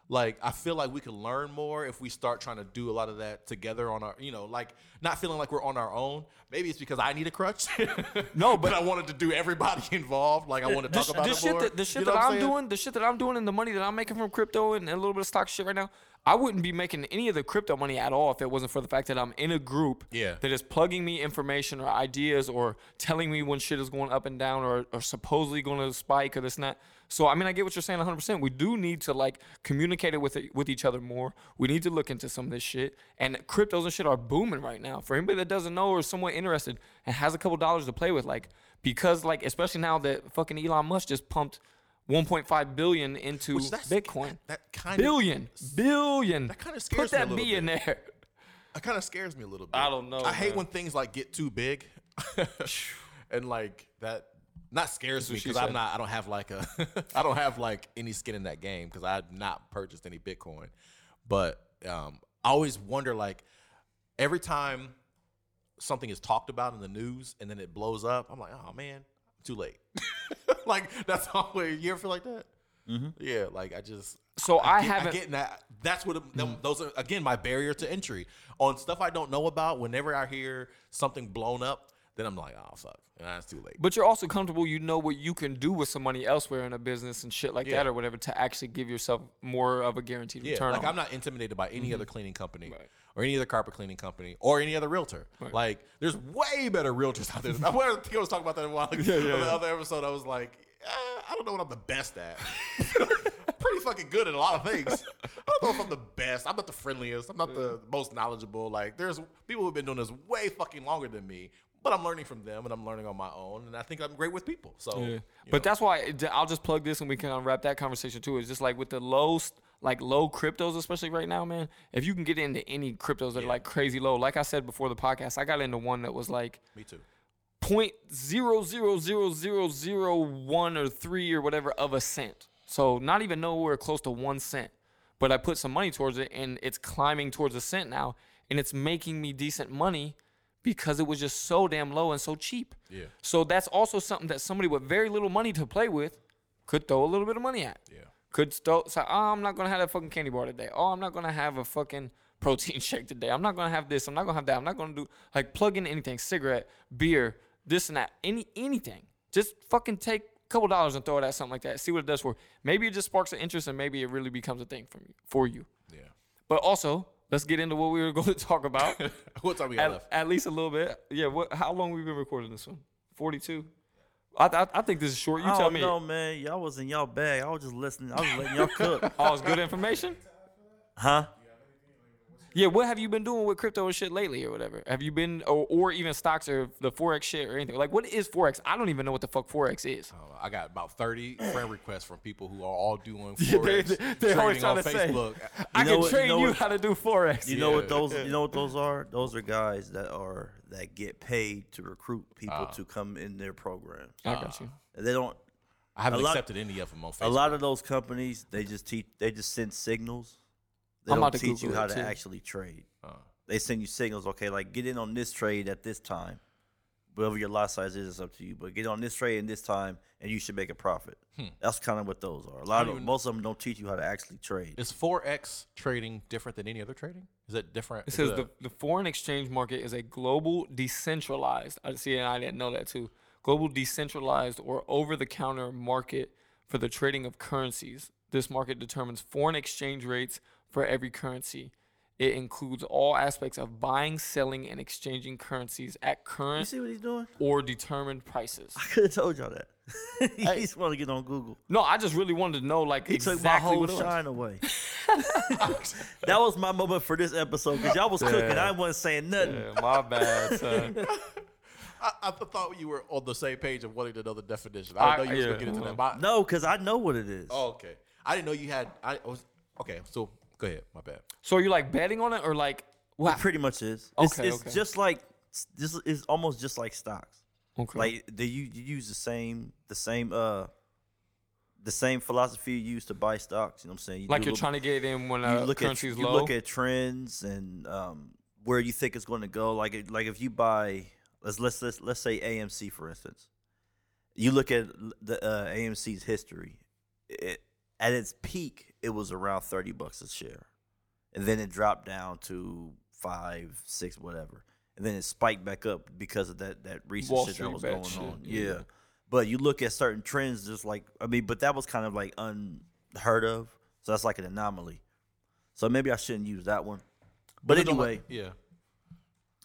Like I feel like we could learn more if we start trying to do a lot of that together on our, you know, like not feeling like we're on our own. Maybe it's because I need a crutch. *laughs* No, but I wanted to do everybody *laughs* involved. Like I want to talk about the it shit more. that the shit You know that I'm saying? doing, the shit that I'm doing, and the money that I'm making from crypto and, and a little bit of stock shit right now, I wouldn't be making any of the crypto money at all if it wasn't for the fact that I'm in a group Yeah. that is plugging me information or ideas or telling me when shit is going up and down or, or supposedly going to spike or this and that. So I mean, I get what you're saying 100%. We do need to like communicate it with it, with each other more. We need to look into some of this shit. And cryptos and shit are booming right now. For anybody that doesn't know or is somewhat interested and has a couple dollars to play with, like because like especially now that fucking Elon Musk just pumped 1.5 billion into Bitcoin. That kind Billion, billion. That kinda Put scares me a that B in there. It kind of scares me a little bit. I don't know, I hate when things like get too big, *laughs* and like that. Not scares me because I'm not. I don't have like a. *laughs* I don't have like any skin in that game because I've not purchased any Bitcoin. But um, I always wonder like every time something is talked about in the news and then it blows up, I'm like, oh man, too late. *laughs* like that's always you ever feel like that? Mm-hmm. Yeah, like I just So I get- haven't- I get that. That's what mm-hmm. them, those are again my barrier to entry on stuff I don't know about. Whenever I hear something blown up, then I'm like, oh fuck, and that's too late. But you're also comfortable. You know what you can do with some money elsewhere in a business and shit like Yeah. that or whatever to actually give yourself more of a guaranteed Yeah, return. like on I'm not intimidated by any mm-hmm. other cleaning company Right. Or any other carpet cleaning company or any other realtor. Like there's way better realtors out there. *laughs* I was- think I was talking about that a while ago. On the other episode, I was like, eh, I don't know what I'm the best at. I'm *laughs* pretty fucking good at a lot of things. I don't know if I'm the best. I'm not the friendliest. I'm not the most knowledgeable. Like there's people who've been doing this way fucking longer than me. But I'm learning from them and I'm learning on my own. And I think I'm great with people. So Yeah. But know. that's why I'll just plug this and we can unwrap that conversation too. It's just like with the low, like low cryptos, especially right now, man. If you can get into any cryptos that are like crazy low, like I said before the podcast, I got into one that was like me too. point zero zero zero zero zero one or three or whatever of a cent. So not even nowhere close to one cent. But I put some money towards it and it's climbing towards a cent now and it's making me decent money because it was just so damn low and so cheap. Yeah. So that's also something that somebody with very little money to play with could throw a little bit of money at. Yeah. Could throw say, oh, I'm not gonna have a fucking candy bar today. Oh, I'm not gonna have a fucking *laughs* protein shake today. I'm not gonna have this. I'm not gonna have that. I'm not gonna do like plug in anything, cigarette, beer, this and that, any anything. Just fucking take a couple dollars and throw it at something like that. See what it does for. you. Maybe it just sparks an interest and maybe it really becomes a thing for you. For you. Yeah. But also, let's get into what we were *laughs* going to talk about. *laughs* what time we got at, left? at least a little bit. Yeah. What? How long we been recording this one? Forty-two. I, I, I think this is short. You I tell don't me. know, man. Y'all was in y'all bag. I was just listening. I was letting y'all cook. *laughs* Oh, it's good information. Huh? Yeah. What have you been doing with crypto and shit lately, or whatever? Have you been, or, or even stocks or the forex shit or anything? Like, what is forex? I don't even know what the fuck forex is. Uh, I got about 30 friend requests from people who are all doing Yeah, *laughs* they- forex they- they always trading on trying to say. Facebook. I know can what- you train know you what- how to do forex. You know what those? You know what those are? Those are guys that are that get paid to recruit people Ah. to come in their program. I got you. They don't. I haven't lot- accepted any of them on Facebook. A lot of those companies, they just teach. They just send signals. They I'm don't about to teach you how to too. actually trade. Uh, They send you signals. Okay, like get in on this trade at this time. Whatever your lot size is, it's up to you. But get on this trade in this time, and you should make a profit. Hmm. That's kind of what those are. A lot of even- most of them don't teach you how to actually trade. is forex trading different than any other trading? Is it different? It Is says the, the foreign exchange market is a global decentralized. I see, and I didn't know that too. Global decentralized or over-the-counter market for the trading of currencies. This market determines foreign exchange rates for every currency. It includes all aspects of buying, selling, and exchanging currencies at You current see what he's doing? or determined prices. I could have told y'all that. he *laughs* Hey. just want to get on Google. No, I just really wanted to know, like, He exactly took my whole what shine away. *laughs* *laughs* that was my moment for this episode because y'all was cooking. I wasn't saying nothing. Yeah, my bad, son. I, I thought you were on the same page of wanting to know the definition. I- I didn't know you was yeah, gonna get into that. But, No, because I know what it is. Oh, okay. I didn't know you had. I was okay. So go ahead. My bad. So you like betting on it or like what? It pretty much is. It's, Okay, it's okay. just like this is almost just like stocks. Okay. Like they you, you use the same the same uh the same philosophy you use to buy stocks. You know what I'm saying? You like do you're a trying to get in when you uh, look at currency is you look at trends and um, where you think it's going to go. Like it- like if you buy let's let's let's, let's say AMC for instance, you look at l- the uh, AMC's history. It, at its peak, it was around thirty bucks a share, and then it dropped down to five, six, whatever, and then it spiked back up because of that that recent Wall shit Street that was going shit, on. yeah. Yeah. but you look at certain trends, just like I mean, but that was kind of like unheard of, so that's like an anomaly. So maybe I shouldn't use that one. But don't anyway, yeah.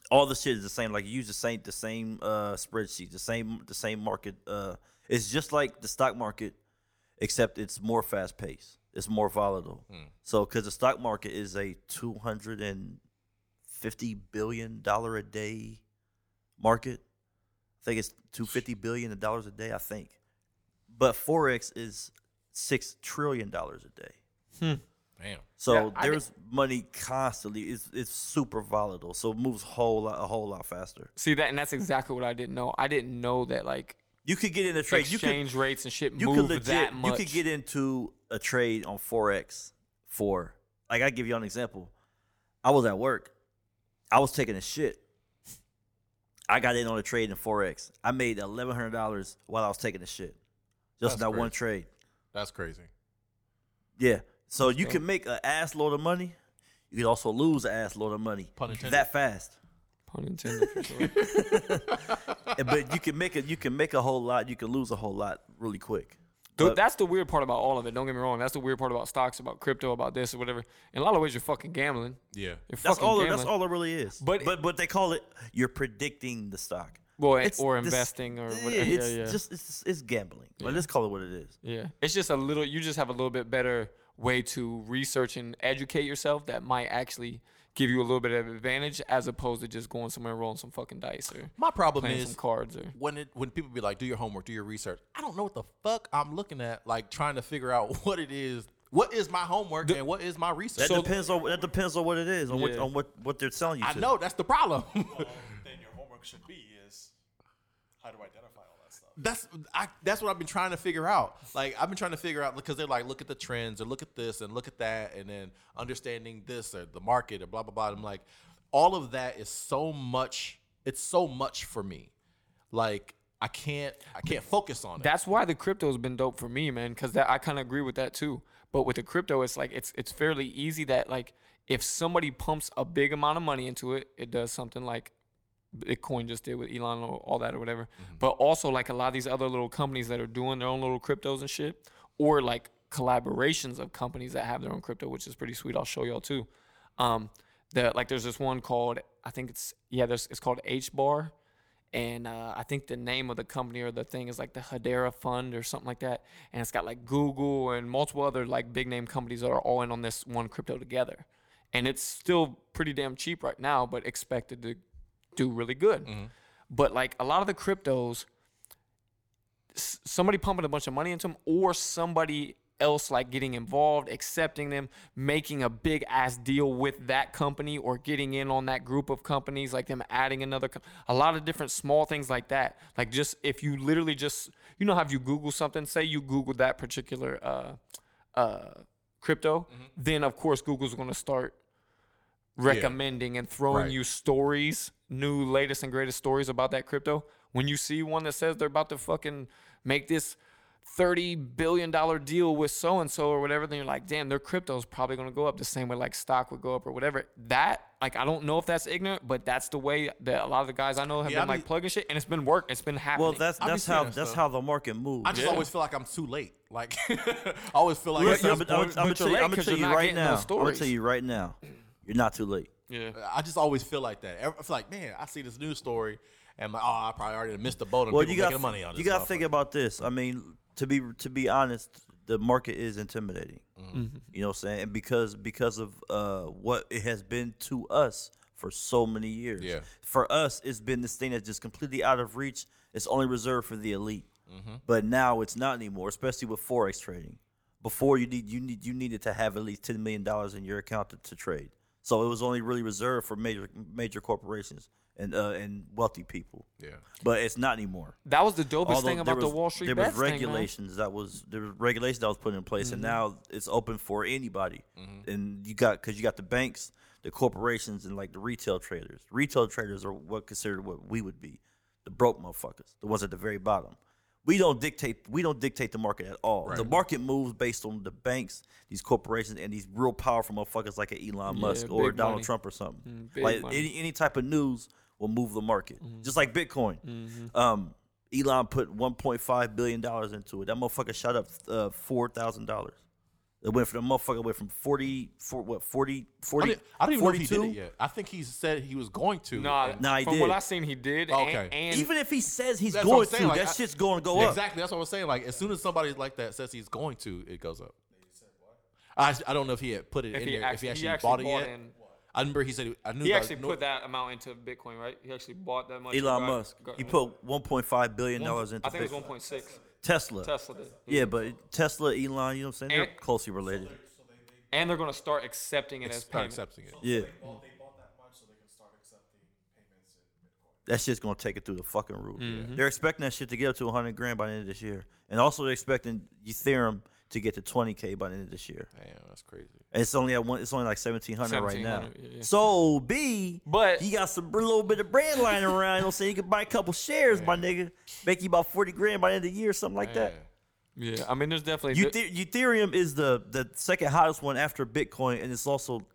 all the shit is the same. Like you use the same the same uh spreadsheet, the same the same market. Uh, it's just like the stock market, except it's more fast paced. It's more volatile. Hmm. So because the stock market is a two hundred and fifty billion dollar a day market. I think it's two fifty billion dollars a day. I think, but forex is six trillion dollars a day. Hmm. Damn. So Yeah, I there's money constantly. It's it's super volatile. So it moves whole lot a whole lot faster. See that, and that's exactly what I didn't know. I didn't know that like You could get in a trade. You could exchange rates and shit you move could legit that much. you could get into a trade on forex for like I give you an example. I was at work. I was taking a shit. I got in on a trade in forex. I made eleven hundred dollars while I was taking a shit, just That's in that one trade. That's crazy. Yeah. So you can make an ass load of money. You can also lose an ass load of money Pun intended. that fast. Pun intended for sure. *laughs* But you can make it. You can make a whole lot. You can lose a whole lot really quick. Dude, But- that's the weird part about all of it. Don't get me wrong. That's the weird part about stocks, about crypto, about this or whatever. In a lot of ways, you're fucking gambling. Yeah. You're That's fucking all. Gambling. that's all it really is. But- But but but they call it. You're predicting the stock. Well, It's or this- investing or yeah, whatever. It's yeah, yeah. just it's it's gambling. Like, let's call it what it is. yeah. It's just a little. You just have a little bit better way to research and educate yourself that might actually give you a little bit of advantage as opposed to just going somewhere and rolling some fucking dice or My problem playing is some cards or. when it when people be like, do your homework, do your research. I don't know what the fuck I'm looking at, like trying to figure out *laughs* what it is. What is my homework and what is my research? That depends on that depends on what it is on what on what what they're selling you. I to. know that's the problem. Well, then your homework should be is how to identify all that stuff. That's I, that's what I've been trying to figure out. Like I've been trying to figure out because they're like, look at the trends or look at this and look at that, and then understanding this or the market or blah blah blah. I'm like, all of that is so much. It's so much for me. Like I can't I can't focus on it. That's why the crypto's been dope for me, man. Because that I kind of agree with that too. But with the crypto, it's like it's it's fairly easy that like if somebody pumps a big amount of money into it, it does something like Bitcoin just did with Elon or all that or whatever. But also like a lot of these other little companies that are doing their own little cryptos and shit, or like collaborations of companies that have their own crypto, which is pretty sweet. I'll show y'all too. Um, the like there's this one called I think it's yeah there's it's called H bar and uh, I think the name of the company or the thing is like the Hedera Fund or something like that. And it's got like Google and multiple other like big name companies that are all in on this one crypto together. And it's still pretty damn cheap right now, but expected to do really good. But like a lot of the cryptos, s- somebody pumping a bunch of money into them or somebody else like getting involved, accepting them, making a big ass deal with that company or getting in on that group of companies, like them adding another, a lot of different small things like that. Like just if you literally just, you know, how if you Google something, say you Google that particular uh, uh, crypto, then of course Google's going to start recommending and throwing Right. you stories, new latest and greatest stories about that crypto. When you see one that says they're about to fucking make this thirty billion dollar deal with so and so or whatever, then you're like, damn, their crypto is probably gonna go up the same way like stock would go up or whatever. That like I don't know if that's ignorant, but that's the way that a lot of the guys I know have Yeah, I been like plugging shit, and it's been work. It's been happening. Well, that's that's how that's stuff. how the market moves. I just Yeah. always feel like I'm too late. Like *laughs* I always feel like Listen, I'm, this I'm, I'm, gonna tell you're you, late I'm gonna 'cause tell you're you not right now. I'm gonna tell you right now. You're not too late. yeah. I just always feel like that. I feel like, man, I see this news story, and I'm oh, I probably already missed the boat on Well, people you got making money on this. you got to think about this. I mean, to be to be honest, the market is intimidating. Mm-hmm. You know what I'm saying? And because because of uh, what it has been to us for so many years. Yeah. For us, it's been this thing that's just completely out of reach. It's only reserved for the elite. Mm-hmm. But now it's not anymore, especially with forex trading. Before you need you need you needed to have at least ten million dollars in your account to, to trade. So it was only really reserved for major major corporations and uh, and wealthy people. Yeah. But it's not anymore. That was the dopest Although thing about there the Wall Street there bets was thing, regulations that was there was regulations that was put in place, Mm-hmm. and now it's open for anybody. And you got because you got the banks, the corporations, and like the retail traders. Retail traders are what considered what we would be, the broke motherfuckers, the ones at the very bottom. We don't dictate. We don't dictate the market at all. The market moves based on the banks, these corporations, and these real powerful motherfuckers like an Elon Yeah, Musk or Donald money. Trump or something. Mm, like money. any any type of news will move the market, just like Bitcoin. Um, Elon put 1.5 billion dollars into it. That motherfucker shot up uh, four thousand dollars. It went from the motherfucker went from 40, for, what 40, I 40 don't, I don't even know if he 42? did it yet. I think he said he was going to. Nah, and- Nah, he from what did. I seen, he did. Okay. And, and Even if he says he's That's what going I'm saying, to, like, that I- shit's going to go Yeah, up. Exactly. That's what I was saying. Like as soon as somebody like that says he's going to, it goes up. I, I don't know if he had put it if in he there. actually, if he he actually, actually bought it bought yet. in. I remember he said I knew. He that- actually no- put that amount into Bitcoin, right? He actually bought that much. Elon got- Musk. got- He put 1.5 billion one- dollars into I think it was 1.6. Tesla. Tesla did. Yeah, but Tesla, Elon, you know what I'm saying? They're And- closely related. And they're gonna start accepting it as start payment. accepting it. Yeah. Well, they bought that much so they can start accepting payments in Bitcoin. That shit's gonna take it through the fucking roof. Mm-hmm. They're expecting that shit to get up to 100 grand by the end of this year, and also they're expecting Ethereum to get to 20k by the end of this year. Damn, that's crazy. And it's only at one. It's only like 1700 right now. yeah. So B, But- he got some little bit of bread lying *laughs* around. You know, saying you can buy a couple shares, my nigga, make you about 40 grand by the end of the year, something like that. Yeah. I mean, there's definitely. Ethe- Ethereum is the the second hottest one after Bitcoin, and it's also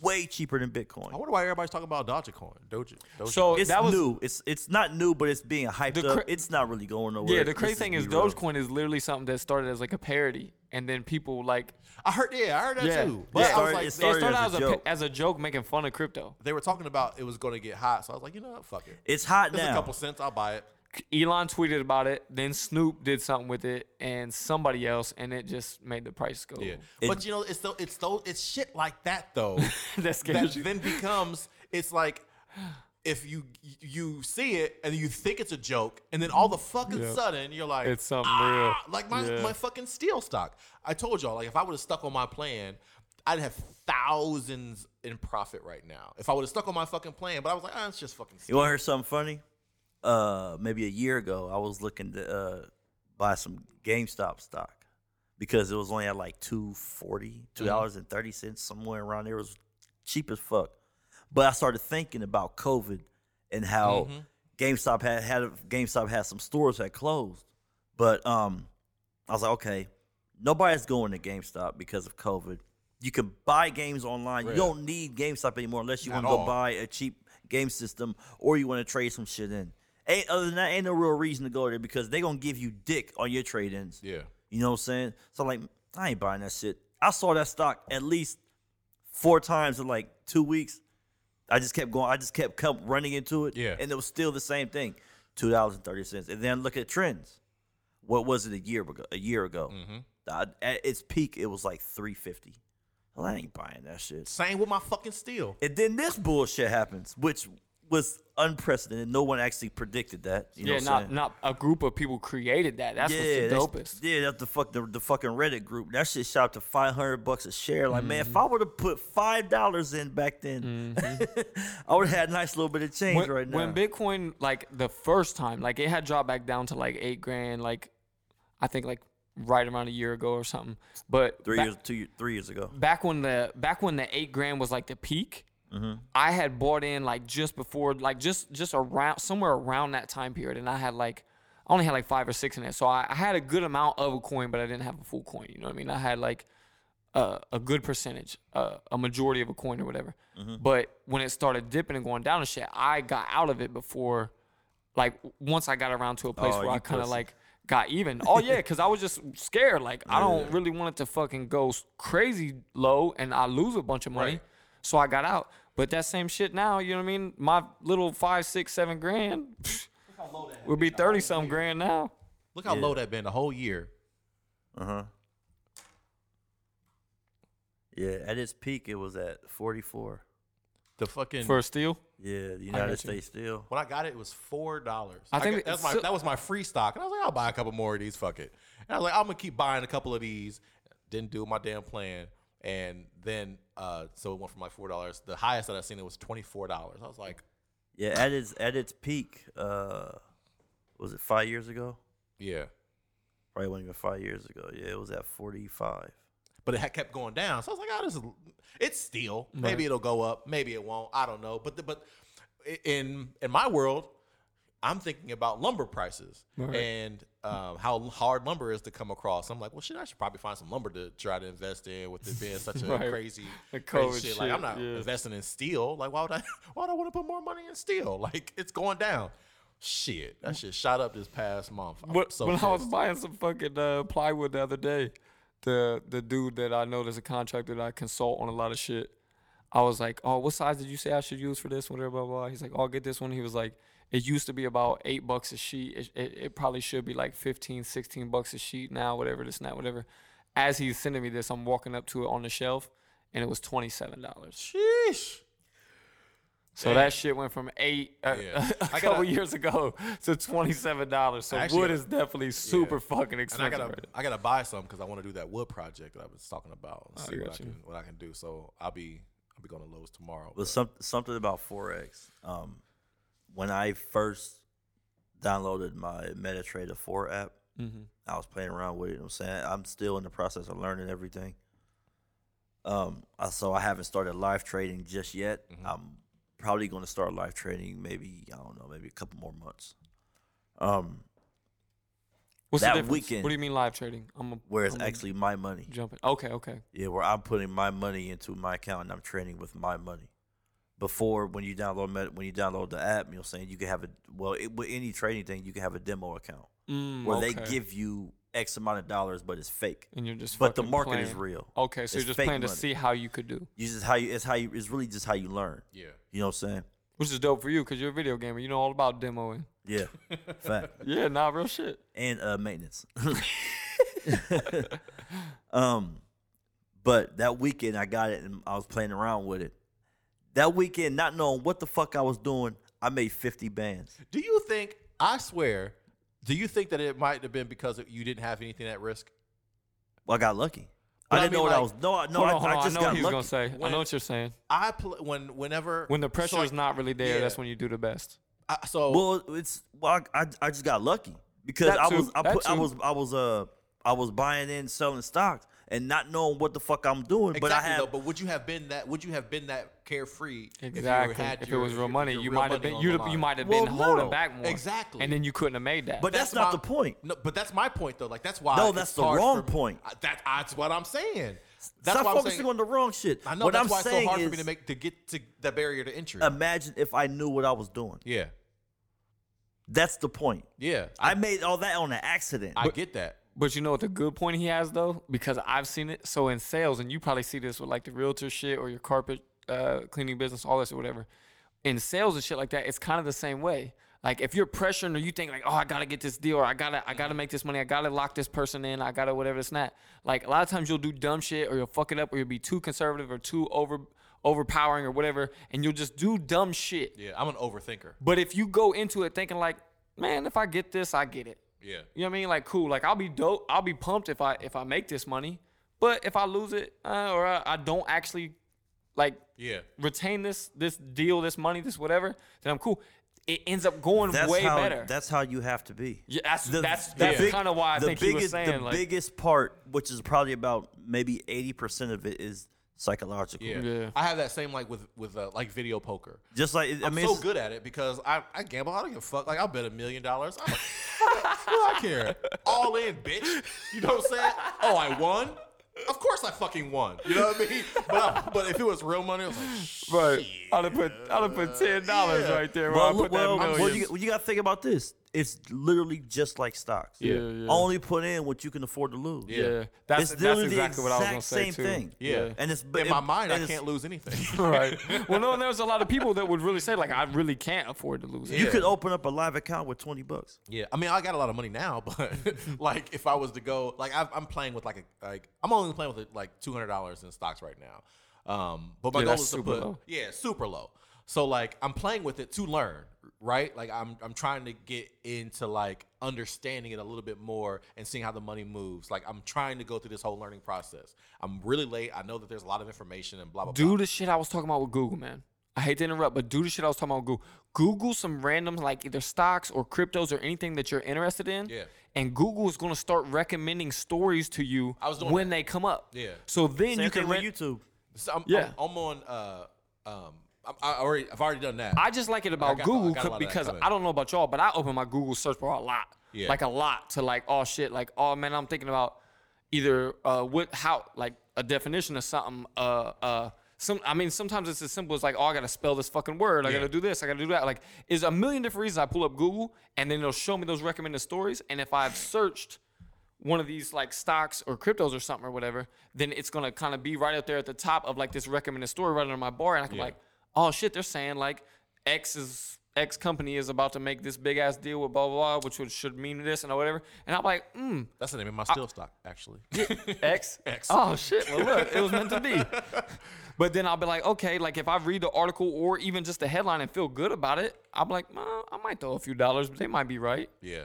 way cheaper than Bitcoin. I wonder why everybody's talking about Dogecoin. Doge. Doge. so It's that was new. It's it's not new, but it's being hyped The up. it's not really going nowhere. yeah, the crazy just thing is. Dogecoin is literally something that started as like a parody, and then people like I heard. Yeah, I heard that Yeah. too. Yeah. But I was like, it it started started as out a as a, joke. as a joke making fun of crypto. they were talking about it was going to get hot. So I was like, you know what? Fuck it. It's hot There's now. a couple cents. I'll buy it. Elon tweeted about it, then Snoop did something with it, and somebody else, and it just made the price go. Yeah. It- but you know, it's though it's though it's shit like that though that *laughs* that scares you. then becomes it's like if you you see it and you think it's a joke and then all the fucking Yeah. sudden you're like It's something "Ah," real. like my Yeah. my fucking steel stock. I told y'all like if I would have stuck on my plan, I'd have thousands in profit right now. If I would have stuck on my fucking plan, but I was like, ah, it's just fucking. You want to hear something funny? Uh, maybe a year ago, I was looking to uh, buy some GameStop stock because it was only at like two forty, two dollars and thirty cents, somewhere around there. It was cheap as fuck. But I started thinking about COVID and how GameStop had had GameStop had some stores that closed. But um, I was like, okay, nobody's going to GameStop because of COVID. You can buy games online. You don't need GameStop anymore unless you want to go buy a cheap game system or you want to trade some shit in. Ain't other than that, ain't no real reason to go there because they gonna give you dick on your trade ins. Yeah. You know what I'm saying? So like, I ain't buying that shit. I saw that stock at least four times in like two weeks. I just kept going. I just kept, kept running into it. Yeah. And it was still the same thing, two dollars and thirty cents. And then look at trends. What was it a year ago? A year ago, Mm-hmm. at its peak, it was like three fifty. Well, I ain't buying that shit. Same with my fucking steel. And then this bullshit happens, which was unprecedented. No one actually predicted that. You yeah, I'm not not a group of people created that. That's yeah, what's the that's- dopest. Yeah, that's the fuck the, the fucking Reddit group. That shit shot up to five hundred bucks a share. Like, man, Mm-hmm. if I were to put five dollars in back then, *laughs* I would have had a nice little bit of change when, right now. when Bitcoin like the first time, like it had dropped back down to like eight grand, like I think like right around a year ago or something. But three ba- years, two, three years ago. back when the back when the eight grand was like the peak, Mm-hmm. I had bought in like just before, like just just around somewhere around that time period, and I had like I only had like five or six in it, so I, I had a good amount of a coin, but I didn't have a full coin. You know what I mean? I had like uh, a good percentage, uh, a majority of a coin or whatever. Mm-hmm. But when it started dipping and going down and shit, I got out of it before, like once I got around to a place Oh, where I kind of like got even. Oh yeah, because I was just scared. Like I don't really want it to fucking go crazy low and I lose a bunch of money. Right. So I got out. But that same shit now, you know what I mean? My little five, six, seven grand would be thirty some grand now. Look how Yeah. low that been the whole year. Uh huh. Yeah, at its peak, it was at forty four. The fucking For a steal. Yeah, the United you. States Steel. when I got it, it was four dollars. I think got- that's my so- that was my free stock, and I was like, I'll buy a couple more of these. Fuck it. And I was like, I'm gonna keep buying a couple of these. Didn't do my damn plan, and then uh, so it went from like four dollars. The highest that I've seen it was twenty four dollars. I was like, Yeah, at its at its peak, uh, was it five years ago? yeah, Probably wasn't even five years ago. Yeah, it was at forty five. but it had kept going down. So I was like, oh, this is it's steel. Maybe it'll go up. Maybe it won't. I don't know. But the, but in in my world, I'm thinking about lumber prices Right. and um, how hard lumber is to come across. I'm like, well, shit, I should probably find some lumber to try to invest in with it being such *laughs* a Right. crazy, crazy COVID shit. Like, I'm not yeah. investing in steel. Like, why would I? *laughs* Why would I want to put more money in steel? *laughs* Like, it's going down. Shit, that shit shot up this past month. When, so when I was buying some fucking uh, plywood the other day, the the dude that I know that's a contractor that I consult on a lot of shit, I was like, "Oh, what size did you say I should use for this?" Whatever, blah blah. blah. He's like, "Oh, I'll get this one." He was like, "It used to be about eight bucks a sheet. It, it, it probably should be like 15, 16 bucks a sheet now. Whatever this and that, whatever." As he's sending me this, I'm walking up to it on the shelf, and it was twenty seven dollars. Sheesh. So Damn. that shit went from eight uh, Yeah. *laughs* a I couple gotta- years ago to twenty seven dollars. So actually wood gotta- is definitely super fucking expensive. And I expensive. gotta, right I gotta buy some because I want to do that wood project that I was talking about. And I see what I can, what I can do. So I'll be, I'll be going to Lowe's tomorrow. But but- some, something about forex. Um, when I first downloaded my MetaTrader 4 app, Mm-hmm. I was playing around with it. You know I'm saying I'm still in the process of learning everything. Um, I- so I haven't started live trading just yet. Mm-hmm. I'm probably going to start live trading. Maybe I don't know, maybe a couple more months. Um, What's That the difference? weekend- What do you mean live trading? I'm a, where it's I'm actually my money. jumping. Okay, okay. Yeah, where I'm putting my money into my account and I'm trading with my money. Before, when you download Met- when you download the app, you know, saying you can have a well it, with any trading thing, you can have a demo account Mm, where okay. they give you X amount of dollars, but it's fake. and you're just. But the fucking market is real. Okay, so It's you're just fake playing to money. see how you could do, You just how you it's how you it's really just how you learn. yeah. You know what I'm saying? which is dope for you because you're a video gamer. You know all about demoing. Yeah, *laughs* fact Yeah, nah, real shit. and uh, maintenance. *laughs* *laughs* um, but that weekend I got it and I was playing around with it. That weekend, not knowing what the fuck I was doing, I made 50 bands. Do you think? I swear. Do you think that it might have been because you didn't have anything at risk? Well, I got lucky. But I I didn't mean, know what I was. No, I- no, hold I, on, hold I on. I just know got what he's lucky. gonna say. I know what you're saying. I pl- when whenever When the pressure so is not really there, that's when you do the best. I, so Well, it's well, I, I, I just got lucky because That I too, was I, put, I was I was uh I was buying in selling stocks and not knowing what the fuck I'm doing. exactly but I have. though. But would you have been that? Would you have been that carefree Exactly. if you had If, your- it was real money, your you might have been you the you might have Well, been holding no. back more. Exactly. And then you couldn't have made that. But that's not my- the point. No, but that's my point though. Like that's why. No, that's the wrong for- point. I- That, that's what I'm saying. That's Stop why focusing saying, on the wrong shit. I know what that's I'm why it's so hard is, for me to make to get to that barrier to entry. imagine if I knew what I was doing. yeah, That's the point. yeah. I made all that on an accident. I get that. But you know what the good point he has though, because I've seen it. So in sales, and you probably see this with like the realtor shit or your carpet uh, cleaning business, all this or whatever. In sales and shit like that, it's kind of the same way. Like if you're pressuring or you think like, oh, I gotta get this deal or I gotta, I gotta make this money, I gotta lock this person in, I gotta whatever it's not. Like a lot of times you'll do dumb shit or you'll fuck it up or you'll be too conservative or too over overpowering or whatever, and you'll just do dumb shit. Yeah, I'm an overthinker. But if you go into it thinking like, man, if I get this, I get it. Yeah. You know what I mean? Like, cool. Like, I'll be dope. I'll be pumped if I if I make this money. But if I lose it uh, or I, I don't actually like Yeah. retain this this deal, this money, this whatever, then I'm cool. It ends up going that's way how, better. That's how you have to be. yeah, that's The- that's the that's big- kind of why I the think biggest, he was saying the like, biggest part, which is probably about maybe eighty percent of it, is psychological. Yeah. Yeah. I have that same like with with uh, like video poker. Just like I I'm mean, so good at it because I, I gamble. I don't give a fuck. Like I'll bet a million dollars. I'm like, *laughs* do I care? All in, bitch. You know what I'm saying? Oh, I won. Of course I fucking won. You know what I mean? But I, but if it was real money, I was like, right. shit. I'd have put I'd have put ten dollars Yeah. right there. Where well, I put well, that well, you, you got to think about this. It's literally just like stocks. yeah, yeah. Only put in what you can afford to lose. Yeah. yeah. That's it's that's exactly the what I was exact gonna say same too. thing. Yeah. And it's In my mind, I can't lose anything. *laughs* right. *laughs* Well, no, and there's a lot of people that would really say like, I really can't afford to lose it. You could open up a live account with twenty bucks. Yeah, I mean, I got a lot of money now, *laughs* but like, if I was to go, like, I've, I'm playing with like a, like, I'm only playing with like two hundred dollars in stocks right now. Um, but my Yeah, goal is to super put, low. yeah, super low. So like, I'm playing with it to learn, right? Like, I'm, I'm trying to get into like understanding it a little bit more and seeing how the money moves. Like, I'm trying to go through this whole learning process. I'm really late. I know that there's a lot of information and blah blah do blah. the shit I was talking about with Google, man. I hate to interrupt, but do the shit I was talking about with Google. Google some random like either stocks or cryptos or anything that you're interested in. Yeah. And Google is gonna start recommending stories to you I was when that. they come up. Yeah. So then Same you can thing with rent- YouTube. So I'm, Yeah. I'm, I'm on uh, um, I, I already, I've already done that. I just like it about got- I Google got a co- lot of that because coming. I don't know about y'all, but I open my Google search bar a lot. Yeah. Like a lot to like, oh shit, like, oh man, I'm thinking about either uh what how like a definition of something, uh uh some I mean sometimes it's as simple as like, oh I gotta spell this fucking word, I Yeah. gotta do this, I gotta do that. Like is a million different reasons I pull up Google and then it'll show me those recommended stories. And if I've searched one of these like stocks or cryptos or something or whatever, then it's gonna kind of be right up there at the top of like this recommended story right under my bar, and I can be like, oh shit, they're saying like X is X company is about to make this big ass deal with blah blah blah, which would, should mean this and whatever, and I'm like, mm, That's the name of my Steel stock, actually. X. *laughs* X. Oh shit! Well, look, it was meant to be. *laughs* But then I'll be like, okay, like if I read the article or even just the headline and feel good about it, I'm like, I might throw a few dollars, but they might be right. Yeah.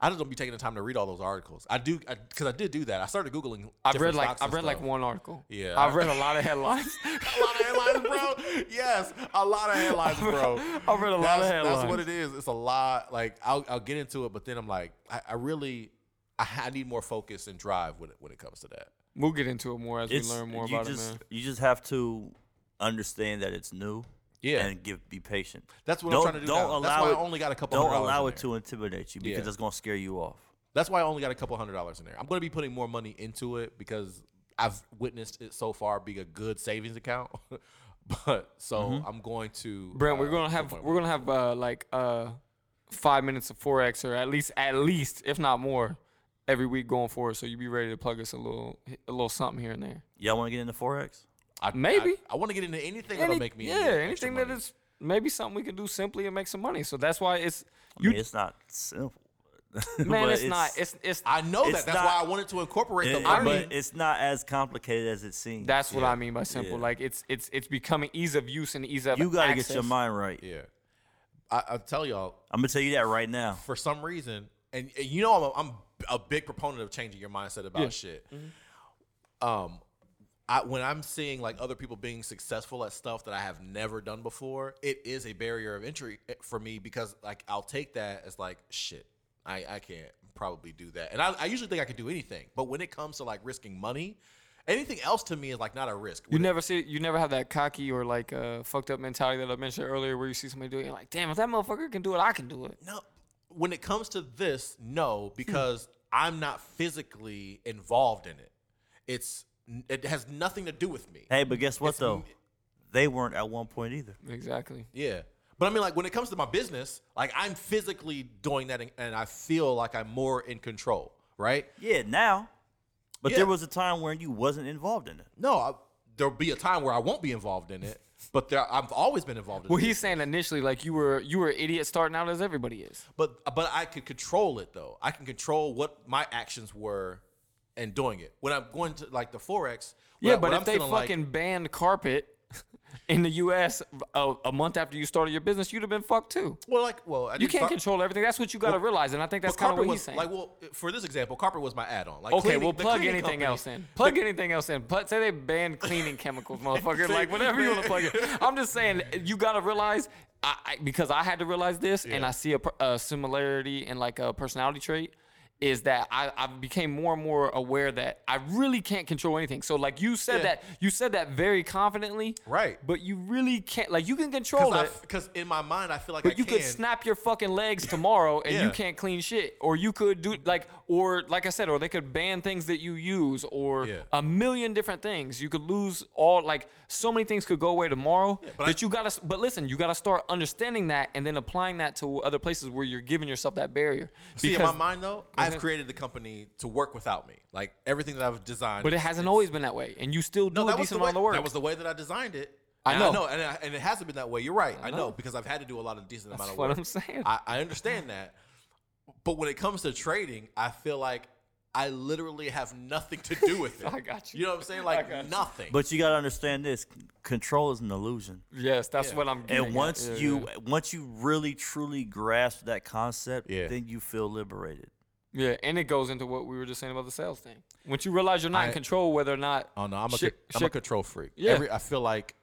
I just don't be taking the time to read all those articles. I do because I, did do that. I started googling. I've read like I've and read like one article. Yeah. I've read a lot of headlines. *laughs* a lot of headlines, bro. Yes, a lot of headlines, bro. *laughs* I've read a lot of headlines. That's what it is. It's a lot. Like I'll, I'll get into it, but then I'm like, I, I really, I, I need more focus and drive when it when it comes to that. We'll get into it more as It's, we learn more you about just, it, man. You just have to understand that it's new. Yeah. And give be patient. That's what don't, I'm trying to do Don't now. allow That's why it, I only got a couple Don't hundred dollars allow in it there. to intimidate you because Yeah. it's gonna scare you off. That's why I only got a couple hundred dollars in there. I'm going to be putting more money into it because I've witnessed it so far be a good savings account. *laughs* but so Mm-hmm. I'm going to. Brent, we're uh, gonna have we're gonna have uh, like uh, five minutes of forex, or at least at least if not more, every week going forward. So you be ready to plug us a little a little something here and there. Y'all want to get into forex? I, Maybe. I, I want to get into anything Any- that'll make me. yeah, anything that money. is maybe something we can do simply and make some money. So that's why it's I mean, it's not simple. *laughs* man. but It's, not. It's it's I know It's that. That's not- why I wanted to incorporate the It- learning. but it's not as complicated as it seems. that's what Yeah. I mean by simple. Yeah. Like it's it's it's becoming ease of use and ease of you got to get your mind right. yeah, I, I tell y'all I'm gonna tell you that right now. for some reason, and, and you know I'm a, I'm a big proponent of changing your mindset about Yeah. shit. Um, I, when I'm seeing like other people being successful at stuff that I have never done before, it is a barrier of entry eh, for me because like I'll take that as like shit. I, I can't probably do that, and I, I usually think I could do anything, but when it comes to like risking money, anything else to me is like not a risk. You When it- never see, you never have that cocky or like uh, fucked up mentality that I mentioned earlier, where you see somebody do it, you're like, damn, if that motherfucker can do it, I can do it. No, when it comes to this, no, Hmm. because I'm not physically involved in it. It's it has nothing to do with me. Hey, but guess what It's though? m- They weren't at one point either. Exactly. Yeah, but I mean, like when it comes to my business, like I'm physically doing that, and, and I feel like I'm more in control, right? Yeah, now. But Yeah. there was a time when you wasn't involved in it. No, I, there'll be a time where I won't be involved in it, but there, I've always been involved in Well, it. he's saying initially, like you were you were an idiot starting out as everybody is. But but I could control it though. I can control what my actions were and doing it. When I'm going to like the forex. Yeah, I- but if I'm they feeling like- fucking banned carpet *laughs* in the U.S. A, a month after you started your business, you'd have been fucked too. well, like well, I You can't control everything. That's what you got to realize, and I think that's kind of what was he's saying. like well for this example, carpet was my add-on. Like Okay, cleaning- we'll plug anything company- else in. *laughs* Plug anything else in. Plug, say they banned cleaning chemicals, *laughs* motherfucker. like whatever you want to plug in. I'm just saying you gotta realize, I, I, because I had to realize this, and I see a, a similarity in like a personality trait. Is that I, I became more and more aware that I really can't control anything. So like you said Yeah. that you said that very confidently, Right. But you really can't. Like you can control it. Because in my mind, I feel like I But you can. could snap your fucking legs tomorrow and you can't clean shit. Or you could do like or like I said, or they could ban things that you use or Yeah. a million different things. You could lose all like so many things could go away tomorrow. but that I- you gotta but listen, you gotta start understanding that and then applying that to other places where you're giving yourself that barrier. See, in my mind though, I've created the company to work without me. Like everything that I've designed. but it hasn't always been that way. And you still do no, a that was the decent way. amount of work. That was the way that I designed it. I And know. and, I, and it hasn't been that way. You're right. I know, know. because I've had to do a lot of decent amount of work. what. I'm saying. I, I understand that, but when it comes to trading, I feel like I literally have nothing to do with *laughs* it. I got you. You know what I'm saying? Like nothing. But you gotta understand this: control is an illusion. yes, that's Yeah. what I'm getting And at. once Yeah, you yeah. once you really truly grasp that concept, Yeah. then you feel liberated. Yeah, and it goes into what we were just saying about the sales thing. Once you realize you're not in control, whether or not. oh no, I'm a shit- I'm a control freak. Yeah. Every, I feel like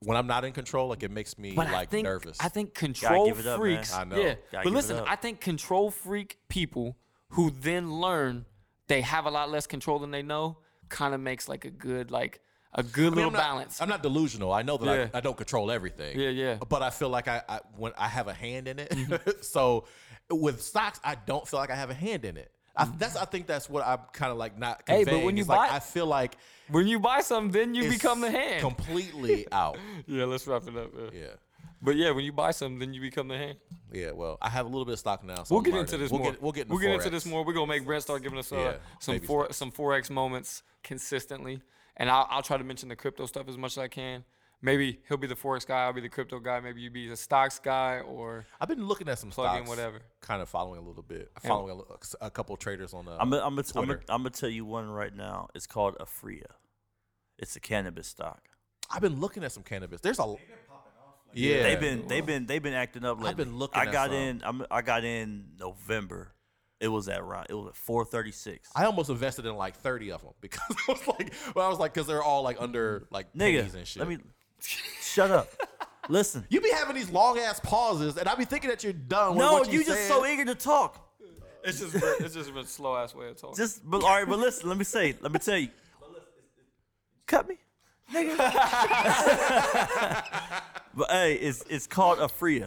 when I'm not in control, like it makes me But like I think, nervous. I think control give it up, man. freaks. I know. Yeah, Gotta but listen. I think control freak people who then learn they have a lot less control than they know kind of makes like a good like a good I mean, little I'm not, balance. I'm not delusional. I know that Yeah. I, I don't control everything. Yeah, yeah. But I feel like I, I when I have a hand in it. Mm-hmm. *laughs* so with stocks, I don't feel like I have a hand in it. I, that's I think that's what I'm kind of like not. Mm-hmm. Hey, but when you It's like, buy- I feel like when you buy something, then you become the hand. completely *laughs* out. yeah, let's wrap it up. Yeah. Yeah. But yeah, when you buy something, then you become the hand. Yeah, well, I have a little bit of stock now. So We'll I'm get learning. into this we'll more. Get, We'll get. We'll get into this more. We're gonna make Brent start giving us uh, Yeah, some some forex moments consistently, and I'll, I'll try to mention the crypto stuff as much as I can. Maybe he'll be the forex guy. I'll be the crypto guy. Maybe you be the stocks guy, or I've been looking at some Plug in stocks, whatever. kind of following a little bit, following a, li- a couple traders on uh, the. I'm gonna I'm gonna I'm Twitter. I'm tell you one right now. It's called Aphria. It's a cannabis stock. I've been looking at some cannabis. There's a. Yeah, They've been they've been they've been acting up lately. been looking I at got some. in. I'm, I got in November. It was at around. It was at 436. I almost invested in like 30 of them because *laughs* I was like, well, I was like, because they're all like under like pennies and Nigga, shit. let me shut up. Listen. you be having these long ass pauses, and I be thinking that you're done. with No, what you, you just so eager to talk. it's just it's just a slow ass way of talking. Just but all right, but listen, let me say, let me tell you. Cut me, nigga. *laughs* but hey, it's it's called Aphria. You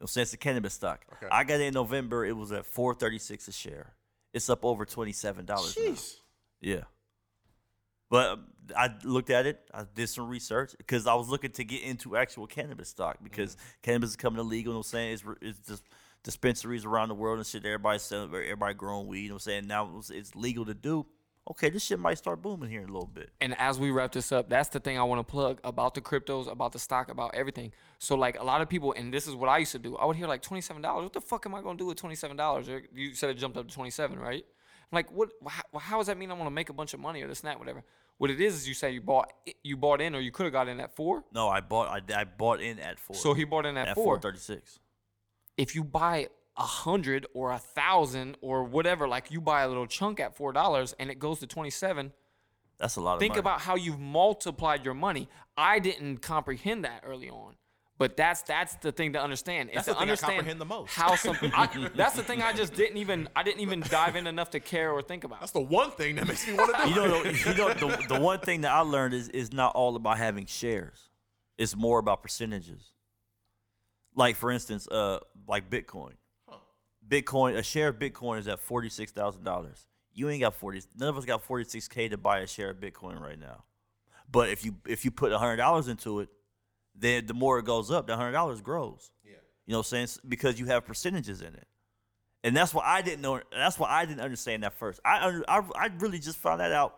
know, so it's a cannabis stock. I got it in November. It was at four thirty six a share. It's up over twenty seven dollars. Jeez. Yeah. But um, I looked at it. I did some research because I was looking to get into actual cannabis stock because cannabis is coming illegal. You know what I'm saying? It's, it's just dispensaries around the world and shit. Everybody's selling, everybody growing weed. You know what I'm saying? Now it's, it's legal to do. Okay, this shit might start booming here in a little bit. And as we wrap this up, that's the thing I want to plug about the cryptos, about the stock, about everything. So like a lot of people, and this is what I used to do. I would hear like twenty seven dollars. What the fuck am I gonna do with twenty seven dollars? You said it jumped up to twenty seven, right? Like, what? How, how does that mean I'm gonna make a bunch of money or this and that, whatever? What it is is you say you bought you bought in or you could have got in at four. No, I bought I, I bought in at four. So he bought in at, at four. thirty six. if you buy a hundred or a thousand or whatever, like you buy a little chunk at four dollars and it goes to twenty seven. That's a lot of Think money. about how you've multiplied your money. I didn't comprehend that early on. But that's that's the thing to understand. That's is the to thing I understand comprehend the most. How something. *laughs* I, that's the thing I just didn't even I didn't even dive in enough to care or think about. That's the one thing that makes me want to do. you know, the, you know the, the one thing that I learned is is not all about having shares. It's more about percentages. Like for instance, uh, like Bitcoin. Bitcoin, a share of Bitcoin is at forty six thousand dollars. You ain't got forty. None of us got forty six k to buy a share of Bitcoin right now. But if you if you put hundred dollars into it, then the more it goes up, the hundred dollars grows. Yeah. You know what I'm saying? Because you have percentages in it. And that's what I didn't know. That's what I didn't understand that first. I under, I, I really just found that out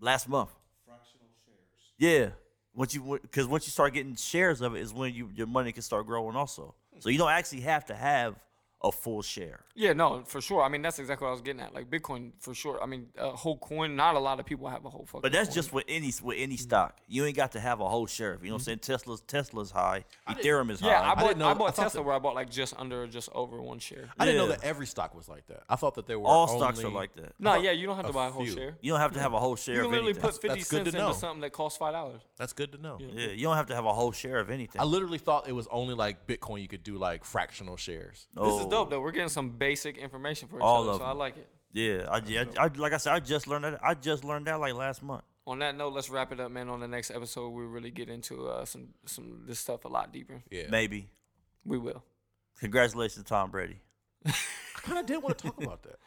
last month. Fractional shares. Yeah, once you because once you start getting shares of it is when you your money can start growing also. So you don't actually have to have a full share. Yeah, no, for sure. I mean, that's exactly what I was getting at. Like Bitcoin, for sure. I mean, a whole coin. Not a lot of people have a whole fucking. But that's coin. just with any with any mm-hmm. stock. You ain't got to have a whole share. of it. You know what I'm mm-hmm. saying? Tesla's Tesla's high. Ethereum is Yeah, high. I bought I, didn't know- bought I thought Tesla that- where I bought like just under, or just over one share. I didn't know that every stock was like that. I thought that there were All stocks are like that. No, yeah, you don't have to a buy a whole few. share. You don't have to have a whole share You can of literally anything. put fifty that's good cents to into know. something that costs five dollars. That's good to know. yeah, you don't have to have a whole share of anything. I literally thought it was only like Bitcoin you could do like fractional shares. This is Oh. Dope though. We're getting some basic information for each All other, of so I them. like it. Yeah, I, yeah, I, like I said, I just learned that. I just learned that like last month. On that note, let's wrap it up, man. On the next episode, we really get into uh, some some this stuff a lot deeper. Yeah. Maybe. We will. Congratulations, Tom Brady. *laughs* I kind of didn't want to talk about that.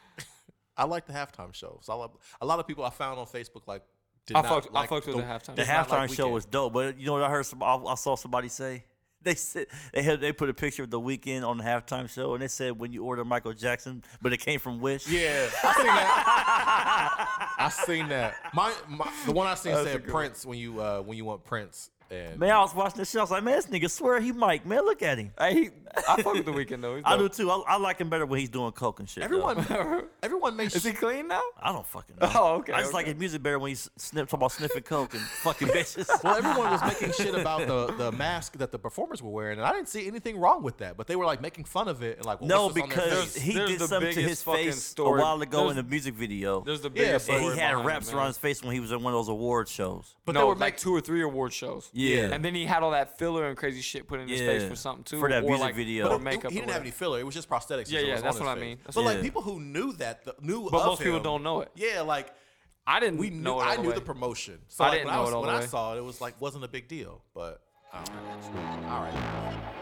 I like the halftime show. So I love, a lot of people I found on Facebook like did I not fucked, like I fucked with the, halftime. Show. The It's halftime like show Weeknd. was dope, but you know what I heard? Some I, I saw somebody say *laughs* they said they had they put a picture of the Weeknd on the halftime show, and they said when you order Michael Jackson, but it came from Wish. Yeah, I seen that. *laughs* I seen that. My, my the one I seen said Prince when you uh when you want Prince and Man, I was watching the show. I was like, man, this nigga swear he Mike. Man, look at him. Hey, he, I fuck with the Weeknd though. I do too. I, I like him better when he's doing coke and shit. everyone *laughs* everyone makes Is he clean now? I don't fucking know. Oh, okay, I just okay. like his music better when he's snip talking about sniffing coke and *laughs* fucking bitches. well everyone was making shit about the the mask that the performers were wearing and I didn't see anything wrong with that but they were like making fun of it and like well, no, what's this on their because face? he There's did something to his face story. a while ago in There's- the music video. There's the biggest. but- and he had behind it, wraps around his face when he was in one of those award shows. but no, they were like like two or three award shows. Yeah. And then he had all that filler and crazy shit put in his face Yeah. for something too, For that or music like, video. or But But makeup. he or didn't have whatever. any filler. It was just prosthetics. Yeah, that yeah, was that's on what his I mean. That's But what I like mean. people who knew that, the, knew But of most people him- don't know it. Yeah, like I didn't we knew know it all I knew way. the promotion. So I like, didn't when I know was, it all when the I way. saw it, it was like wasn't a big deal. But all right, all right.